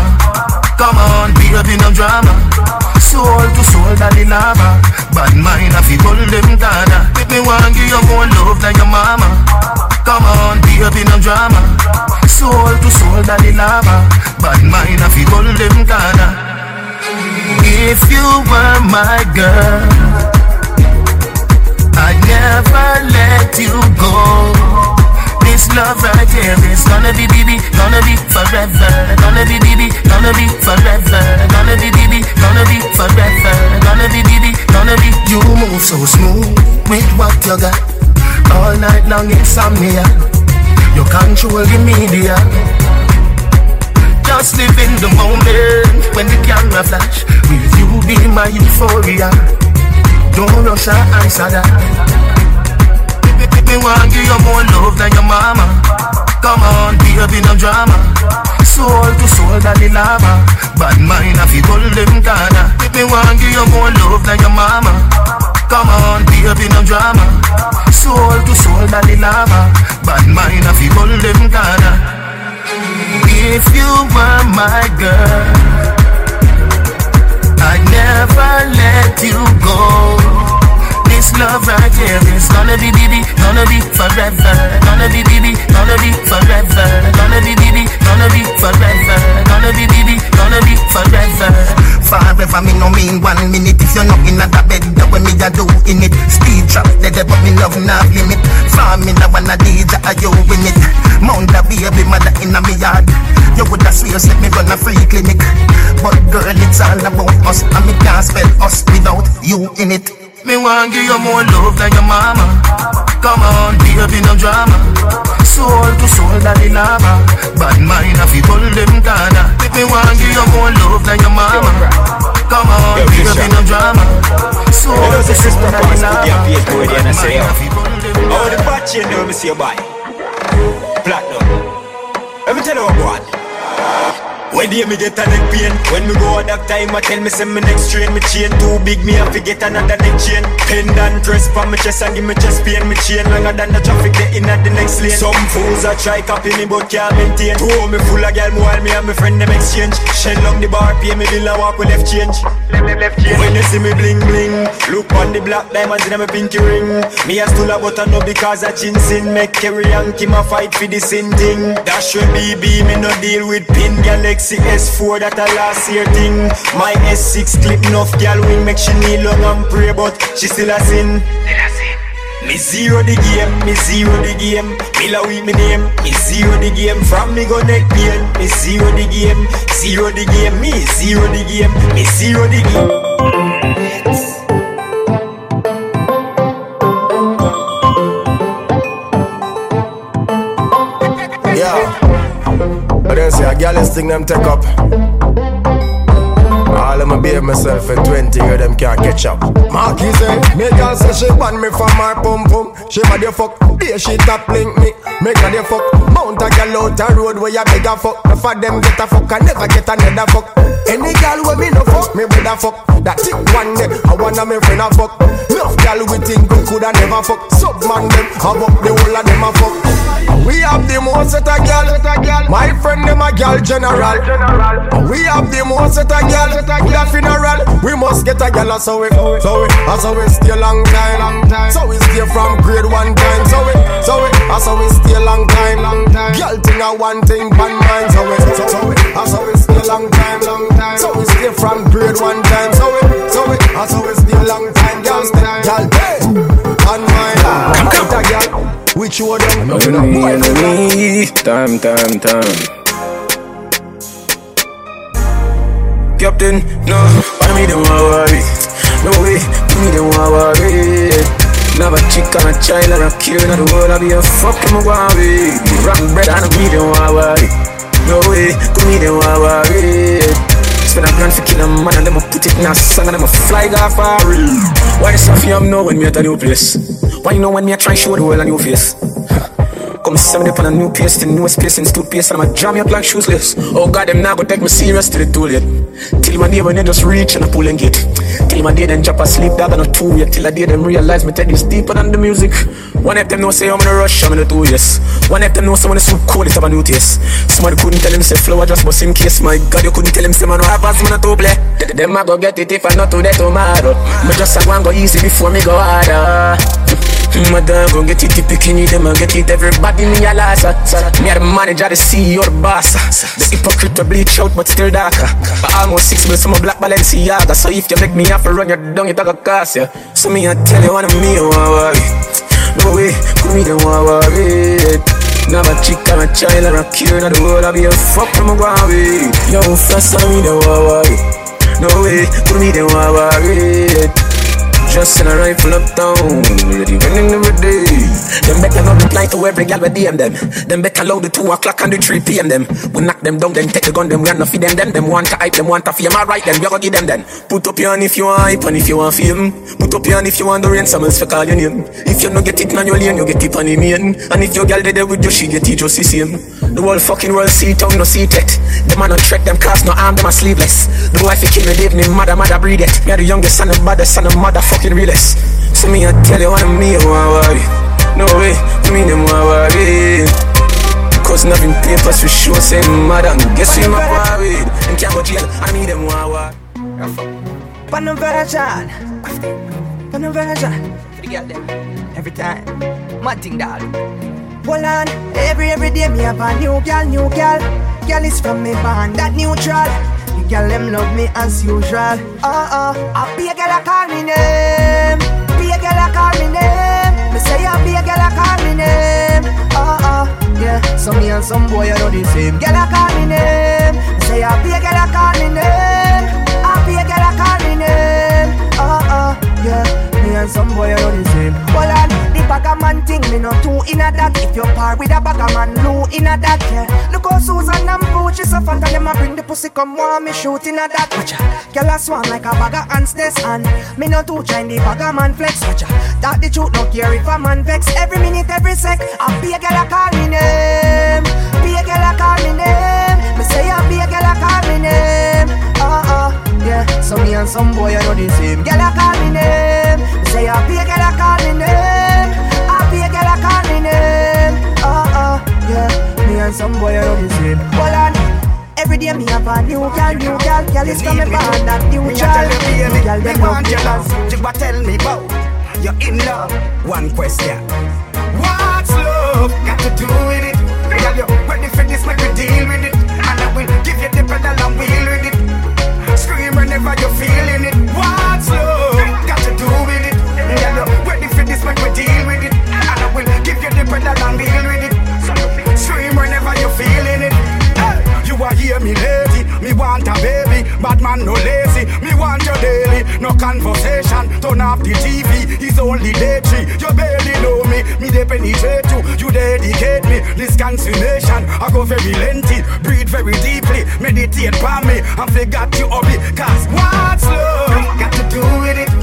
Come on, be up in no drama. Soul to soul, daddy lava. Bad mind, I feel all them Ghana. Me, me want give you more love than your mama. Come on, be up in no drama. Soul to soul, daddy lava. Bad mind, I feel all them Ghana. If you were my girl, I'd never let you go. This love right here is gonna be baby, gonna be forever. Gonna be baby, gonna be forever. Gonna be baby, gonna be forever. Gonna be baby, gonna be. You move so smooth with what you got. All night long insomnia. You control the media. Just live in the moment when the camera flash. Will you be my euphoria? Don't rush or answer that. Me want give you more love than your mama. Come on, baby, no drama. Soul to soul, daddy lava. Bad mind, I feel them Ghana. Me want give you more love than your mama. Come on, baby, no drama. Soul to soul, body lava. Bad mind, I feel them corner. If you were my girl, I'd never let you go. Love right here is gonna be baby, gonna be forever. Gonna be baby, gonna be forever. Gonna be baby, gonna be forever. Gonna be baby, gonna be forever. Forever me no mean one minute if you're not in that bed that when me a do in it. Speed trap, dead but me love not limit. Farm me now wanna DJ are you win it. Mount a baby mother in a me yard. You would have swear let me run a free clinic. But girl it's all about us and me can't spell us without you in it. Me want give you more love than your mama. Come on, baby, no drama. Soul to soul, daddy lava. Bad mind, I feel pull them corner. Me want give you more love than your mama. Come on, Yo, baby, no drama. Soul to soul, daddy lava. Bad and I say, mind. I feel pull them Oh, the bad chain, let me see your boy. Platinum. Let me tell you what, boy. When day me get a neck pain? When me go a that time I tell me send me next train Me chain too big me have to get another neck chain. Pendant dress from me chest and give me chest pain Me chain longer than the traffic get in at the next lane. Some fools a try copy me but can't maintain. Two me full of girl while me and me friend them exchange. Shell long the bar pay me bill and walk with left change. Left change When you see me bling bling Look on the black diamonds in my pinky ring. Me a stool a button up because a chin sin. Make Kerry and Kim a fight for the same thing. That should be be me no deal with pin Galaxy S4 that a last year thing. My S6 clip enough gal wing Make she kneel long and pray but she still a sin. Me zero the game, me zero the game. Me la with me name, me zero the game. From me go neck pain, me zero the game. Zero the game, me zero the game. Me zero the game thing them take up. All my behave myself at 20 year them can't catch up. Marky say, me girl say she want me from her pum pum. She body fuck, be she top link me. Make her the fuck, mount a girl out a road where you beg a fuck. Enough of them get a fuck I never get another fuck. Any girl with me no fuck, me with a fuck. That tick one day, I wanna me friend a fuck. Enough girl we think we coulda never fuck. Sub man them, have up the whole of them a fuck. We have the most set a girl, my friend them a girl general. We have the most set a we a funeral. We must get a girl so we, so we, so we stay long time. So we stay from grade one time, so we, so we, so we stay long time. Girl thing a one thing, one mind, so we, so, so we, so we stay long time, long time. So we stay from grade one time, so we, so we, so we stay long time, Which one of them? Enemy, enemy, time, time, time. Captain, no, why me don't worry? No way, me don't worry. Never chick and a child and a kid in the world, I be a fucking worry. Rotten bread and a me don't worry. No way, me don't worry. Spend a grand for kill a man and them a put it in a song and them a fly off a real. Why the stuff you know when me at a new place? Why you know when me a try show the world a new face? Come me up on a new pace, the newest pace and toothpaste, and I'ma jam you up like shoeless. Oh god, them now go take me serious to the toilet. Till my day when they just reach and I pull and get. Till my day then drop asleep, dog on a two yet. Till I day them realize me tell is deeper than the music. One of them know say I'm in a rush, I'm in a two yes. One of them know someone is so cool, it have a new taste. Somebody couldn't tell him say flow, I just bust in case. My god, you couldn't tell him say man, no have as man to play. Them I go get it if I not to that tomorrow. Me just a go and go easy before me go harder. Mm, dog gon' get it, the bikini, them and get it? Everybody me a so Me a the manager, the CEO, the boss. The hypocrite to bleach out, but still darker But almost six months, I'm a black Balenciaga. So if you make me have to run your down, it a go cost ya So me a tell you, one of me, don't worry. No way, could me, don't worry. Never chick and a child and a cure in the world I be a fuck from a worry Yo, first time me, don't worry. No way, could me, don't worry just in a rifle uptown, ready running every day. Them better not reply to every gal with DM them. Them better load the 2 o'clock and the 3 p.m. them. We knock them down, then take the gun, them run feed them, them. Them want to hype, them want to fame, alright, then we go give them then. Put up your hand if you want hype and if you want fame. Put up your hand if you want the rain, someone else for call your name. If you no get it on your lane, you get it on the main. And if your gal dead with you, she get it just the same. The whole fucking world see tongue, no see it. Them man no track, them cast no arm, them are sleeveless. The wife kill me, Dave, me mother, mother breed it. Me the youngest son of mother, son of motherfucking realest. So me I tell you what I mean, want worry. No way, me them worry. Cause nothing papers for sure, say mad and guess we my worried. And can't go jail, I need them worry. Pan version, pan version. Every time. Mad thing, dog. Hold on, every every day me have a new girl, new girl. Girl is from me band, that neutral. The girl them love me as usual. Uh uh, I be a girl I call me name. Be a girl I call me name. Me say I be a girl I call me name. Uh uh, yeah. So me and some boy I know the same. Girl I call me name. Me say I be a girl I call me name. I be a girl I call me name. Uh uh, yeah. Me and some boy I know the same. Hold on, bag man thing me no two in a that. If you par with a bag man, no in a that. Yeah. Look how Susan and Poochie so fat and them a bring the pussy come want me shoot in a that. Watcha, girl a swan like a bag of ants this and me no too try the bag man flex. Watcha, that the truth no care if a man vex. Every minute, every sec, I be a girl a call me name. Be a girl a call me name. Me say I be a girl a call me name. Uh uh, yeah. So me and some boy I know the same. Girl a call me name. Say I be a girl a call me name. I be a girl a call me name. Uh uh, yeah. Me and some boy I know the same. Hold on. Every day me have a new girl, new girl, girl is coming back that new Me a child. you, baby, Girl, me them want your love love. Jigba tell me bout you're in love. One question: What's love got to do with it? Girl, you ready for this? Make we deal with it, and I will give you the pedal and wheel with it. Whenever you're feeling it. What's love got to do with it? Girl, you ready for this? Make we deal with it, and I will give you the pedal and wheel with it. Scream whenever you're feeling it. Hey, you are here, me lady. Me want a baby, bad man no lazy. Me want your daily, no conversation. Turn off the TV, it's only day three. You barely know me, me they penetrate you. You dedicate me, this consummation. I go very lengthy, breathe very deeply, meditate for me, and forgot you hobby. Cause what's love got to do with it?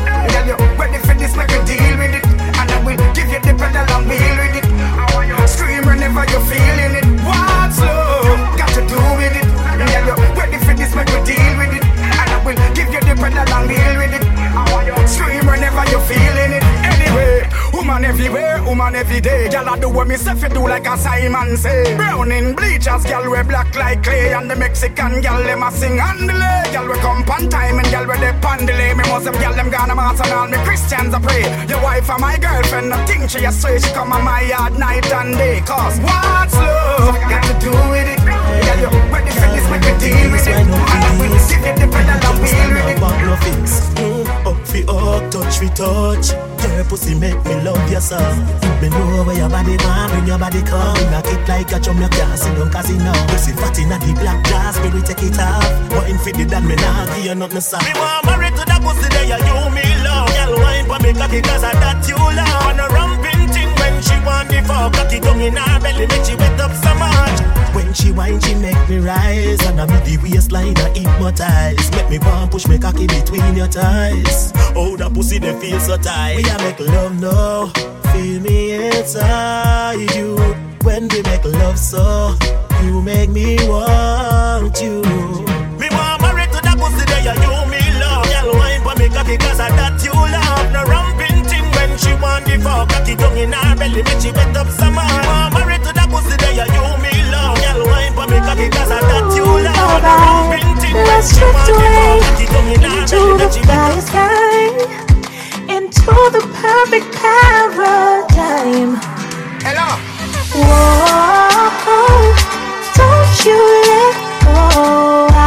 Everywhere, woman every day. Girl, I do what me say fi do like a Simon say. Brown in bleachers, girl we black like clay, and the Mexican girl them a sing and delay. Girl we come pan time and girl we dey pan delay. Me them girl them gonna mass and all me Christians a pray. Your wife and my girlfriend, I think she a say she come on my yard night and day. Cause what's love got to do with it? Girl you ready for this? Make a deal with it, and I will give you the pedal wheel with it. Back no fix. Up fi up, touch fi touch. Your pussy make me love you so. Me know where your body want, bring your body come. Knock it like a drum, you can't sit down casino. Pussy fat inna the black glass, baby take it off. What fi the that me nah give you nothing soft. Me want married to that pussy there, you me love. Girl wine for me cocky 'cause of that you love. On a in her belly, make she wet up so much. When she whine, she make me rise. And I make the waistline I hypnotize Make me want push me cocky between your thighs. Oh, that pussy they feel so tight. We a make love now Feel me inside you. When we make love so You make me want you. Me want married to that pussy there You me love. Girl wine for me cocky cause of that you love. No when she want the fuck Cocky down in her belly make she wet up some more Me want married to that pussy there You me love Girl wine for me cocky cause of that you love No ramping thing when Let's drift the away fuck Cocky down in her into the make she wet valley up some more sky, into the perfect paradigm. Hello. Whoa, don't you let go.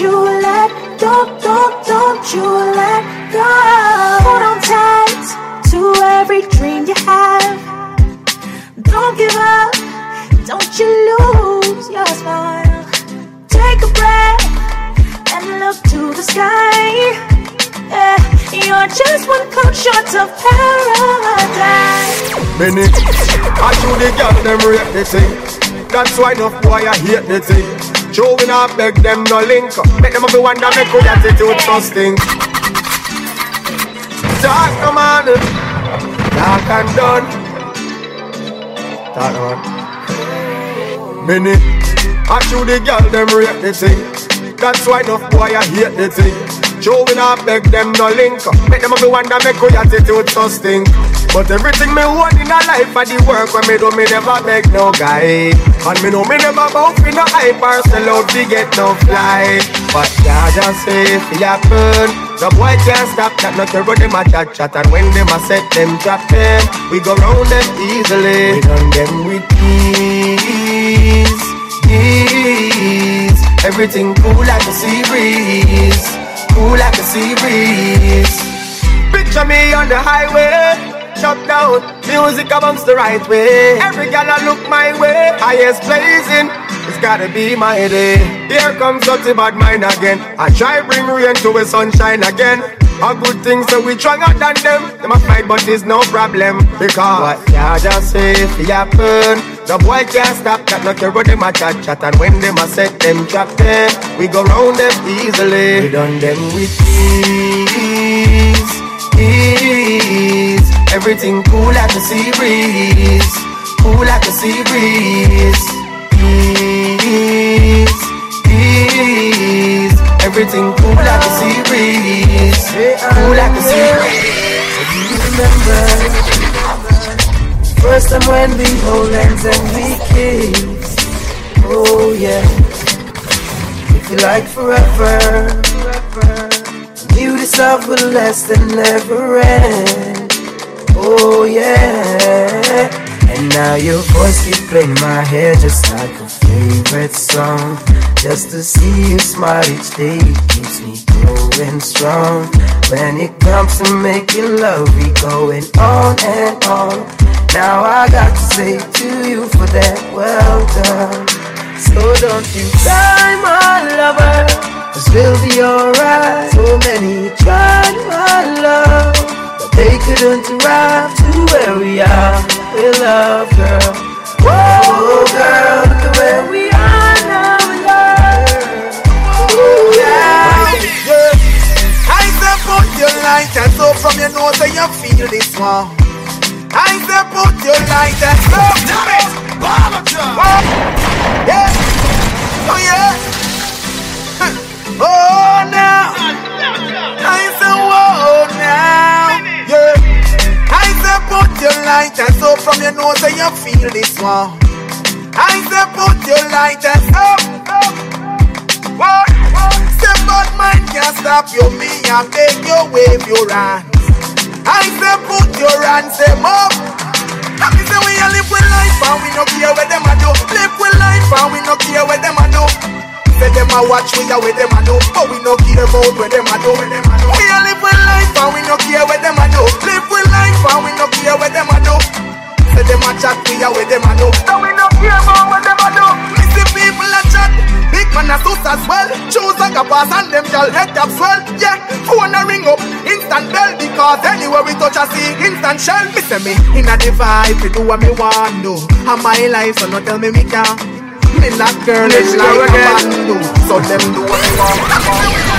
You let, don't, don't, don't you let go. Hold on tight to every dream you have. Don't give up, don't you lose your smile. Take a breath and look to the sky. Yeah, you're just one cloud short of paradise. Benny, I show the girl them rate the thing. That's why enough boy I hate the thing. Joe we not beg them no link. Make them a wonder make good attitude so stink. Talk no man Talk and done. Talk no man Many I show the girl them rate the thing. That's why enough boy I hate the thing. Joe we not beg them no link. Make them a wonder make good attitude so stink but everything me want in a life for the work when me do me never beg no guy. And me know me never bout for no hype or sell out to get no fly. But God just say if it happen The boy can't stop that not to run them a chat chat. And when them a set them trap them We go round them easily. We done them with ease, ease. Everything cool like a sea breeze Cool like a sea breeze Picture me on the highway shut down. Music amongst the right way. Every gal I look my way. Highest blazing. It's gotta be my day. Here comes dirty bad mind again. I try bring rain to a sunshine again. A good thing so we stronger than them. Them a fight but it's no problem because what just say it happen. The boy can't stop that. No care what them a chat chat and when them a set them trap them, we go round them easily. We done them with ease, ease. Everything cool like a sea breeze, cool like a sea breeze. Ease. Everything cool like a sea breeze, cool like a sea breeze. Do you remember first time when we hold hands and we kissed? Oh yeah, it feel like forever. Knew this love would last never end. Oh yeah. And now your voice keep playing my head just like a favorite song. Just to see you smile each day keeps me going strong. When it comes to making love, we going on and on. Now I got to say to you for that, well done. So don't you die, my lover, cause we'll be alright. So many tried my love. They couldn't arrive to where we are with love, girl. Whoa, girl, look at where we are now with love. Ooh, yeah. I say put your light and so from your nose and you feel this one. I say put your light and so. Damn it! Whoa. Yeah. Oh yeah. *laughs* Oh now. Your light and so from your nose and you feel this one. I say put your light and so. What? Say bad mind can't stop you, me and beg you wave your hands. I say put your hands them up. I me say we a live with life and we no care what them a do. Live with life and we no care what them a do. Say them a watch we a what them a do, but we no care about what them a do. We a live with life and we no care what them a do. Live with life and we no care what them a do. Say them a chat we a what them a do, so we no care about what them a do. See people a chat. Big man a sus as well Choose like a pass and them gal head up swell Yeah, phone a ring up Instant bell because anywhere we touch a see Instant shell Me say me in a vibe We do what me want do And my life so no tell me me can't Me not girl is like a bando So them do what they want.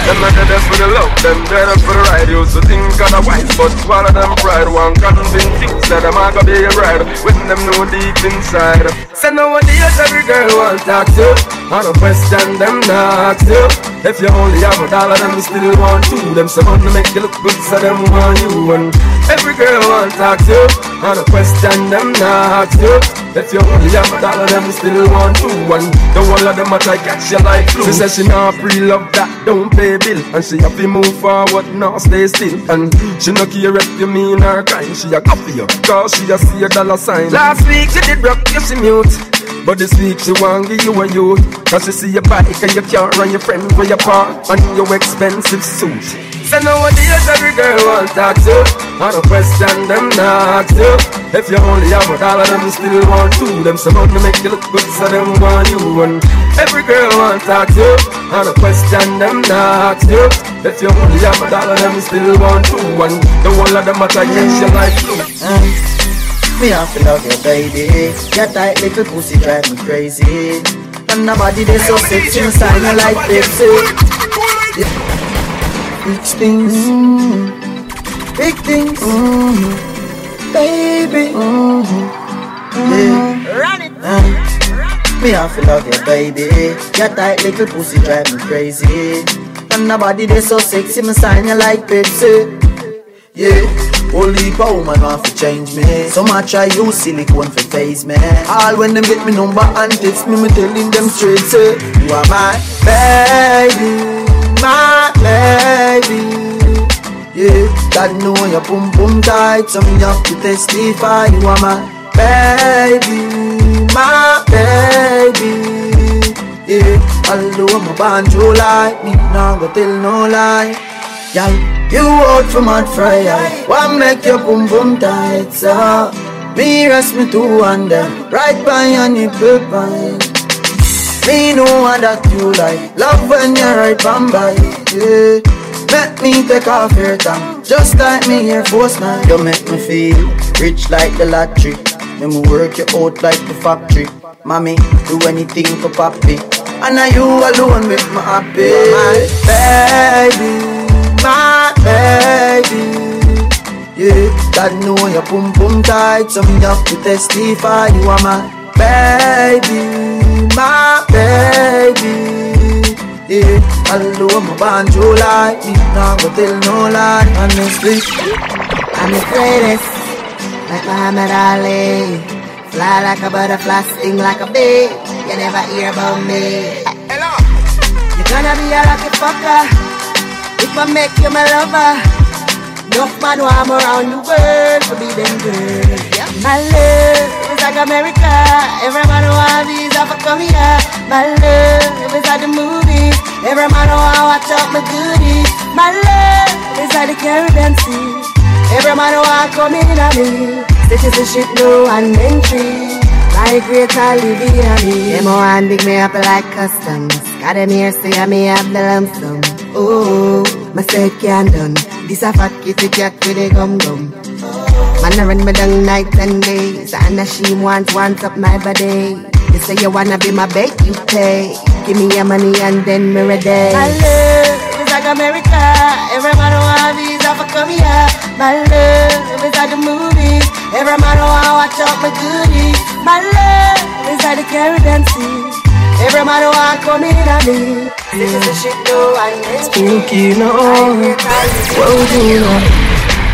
Them not there for the love, them there for the ride. Used to think otherwise, but swallow them pride. One convince you, say them a go be a bride When them know deep inside. Say nowadays every girl want talk to. I don't question them not to. If you only have a dollar, them still want you. Them want to make you look good, so them want you. And every girl want talk to I don't question them not to If you only have a dollar, them still want you And the whole of them a try catch you like flu She says she not pre-love that, don't pay bill. And she have to move forward, not stay still. And she no care if you mean her kind She a copy you, cause she a see a dollar sign. Last week she did rock, you she mute but this week she want give you a youth. Cause she see your bike and your car and your friend where you park. And your expensive suit. Say nowadays every girl want talk to don't question them not to If you only have a dollar them still want to Them some money make you look good so them want you And every girl want talk to don't question them not to If you only have a dollar them still want to And the whole of them a try catch you like flu Me have to love you, baby. Your tight little pussy drive me crazy. And nobody they so sexy, me sign you like Pepsi. Yeah. Big things, mm-hmm. big things, mm-hmm. baby. Mm-hmm. Yeah. Run it. Uh, me have to love you, baby. Your tight little pussy drive me crazy. And nobody they so sexy, me sign you like Pepsi. Yeah. Only a woman want to change me. So much I use silicone for face me. All when them get me number and text me, me telling them straight say, You are my baby, my baby. Yeah, God know your pum pum tight, so me have to testify. You are my baby, my baby. Yeah, although I'm a banjo like me, now go tell no lie. Y'all. You out from mad fryer What make your boom boom tight so Me rest me two and them Right by your nipple pine. Me know what that you like Love when you're right by yeah. Make me take off your tongue Just like me Air Force man. You make me feel rich like the lottery. Let me work you out like the factory. Mommy, do anything for papi. And now you alone make me happy. My baby my baby. Yeah, God know your pum pum tight, so me have to testify you are my baby, my baby. Yeah, although my banjo like me, now go tell no lie, honestly. I'm the greatest, like Muhammad Ali. Fly like a butterfly, sting like a bee. You never hear about me. Hello. You're gonna be a lucky fucker. If I make you my lover, enough man want around the world to be them girl. My love is like America. Every man want visa for come here. My love is like the movies. Every man want watch out my goodies. My love is like the Caribbean Sea. Every man want come in on me. Stitches and shit low and entry. My great Olivia me. Them want dig me up like customs. Got them here say I may have the lump sum. Oh, my said can't done. This a fat kitty cat with a gum gum. Man, I run me down night and days. And she wants, wants up my body. You say you wanna be my bait, you pay. Give me your money and then me ready. My love is like America. Everybody want visa for come here. My love is like the movies. Every man want watch out my goodies. My love is like the Caribbean Sea. Every man want come in on me. This is the shit though, and Spooky now. Well, you know.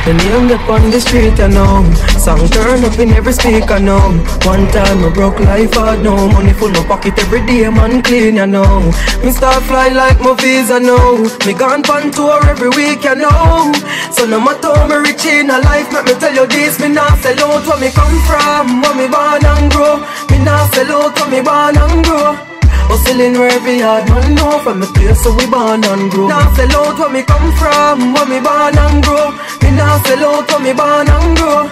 The name up on the street, I know. Song turn up in every speaker, know. One time I broke life hard, no money full no pocket every day, man clean, you know. Me start fly like my visa, know. Me gone pan tour every week, you know. So no matter how me rich in a life, let me tell you this, me not sell out where me come from, where me born and grow. Me not sell out where me born and grow. Hustling where every hard man know From the place so we born and grow Now sell out where me come from Where me born and grow. Me now sell out where me born and grow.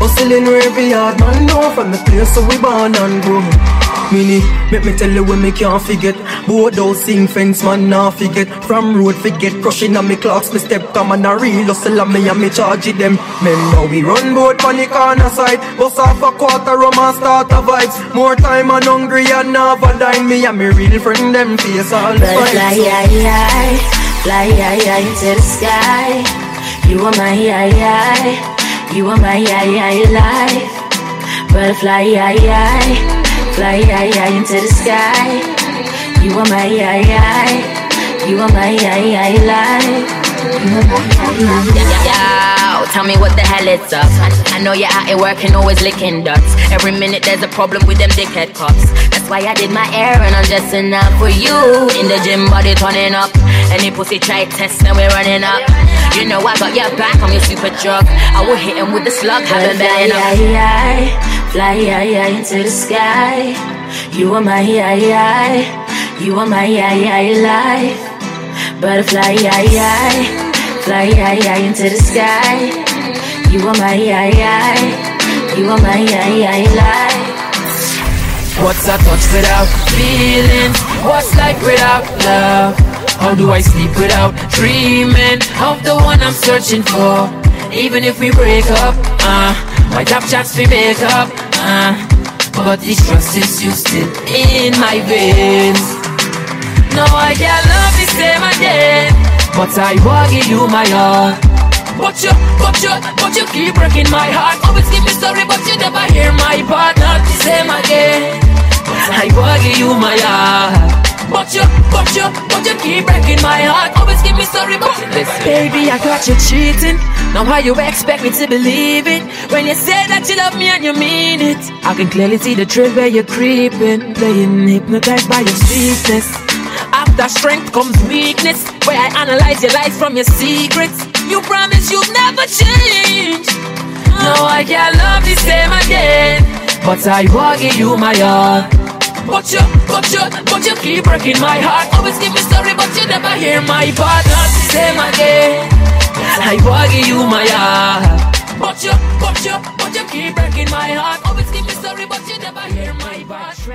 Hustling where every hard man know From the place so we born and grow Mini, make me tell you when me can't forget. Both those sing fence man now forget. From road forget. Crushing on me clocks Me step come and a real hustle on me and me charge it them. Remember we run both on the corner side. Bust off a quarter rum and start a vibes. More time and hungry and never dine. Me and me real friend them face all Fly, fly, high, high Fly into the sky. You are my high You are my high life. Butterfly, high Fly high, high into the sky. You are my high, high. You are my high, high life. Yo, tell me what the hell it's up. I know you're out here working, always licking ducks. Every minute there's a problem with them dickhead cops. That's why I did my hair and I'm just enough for you. In the gym, body turning up. Any pussy try test, now we're running up. You know I got your back, I'm your super drug. I will hit him with the slug, have him up. Fly high, into the sky. You are my high. You are my high, life. Butterfly, high. Fly high, into the sky. You are my high. You are my high life. What's a touch without feelings? What's life without love? How do I sleep without dreaming of the one I'm searching for? Even if we break up, uh, might have chance to make up. Uh, But this trust is you still in my veins. No, I can't love the same again. But I will give you my heart but you, but you, but you keep breaking my heart. Always give me story but you never hear my part. Not the same again. I will give you my heart but you, but you, but you keep breaking my heart. Always give me story but Listen. Baby, I got you cheating. Now how you expect me to believe it? When you say that you love me and you mean it I can clearly see the truth where you're creeping. Playing hypnotized by your sweetness. After strength comes weakness Where I analyze your lies from your secrets. You promise you'll never change. No, I can't love the same again But I will give you my heart but you, but you, but you keep breaking my heart. Always give me sorry but you never hear my part Not the same again. I give you my heart. But you, but you, but you keep breaking my heart. Always give me story but you never hear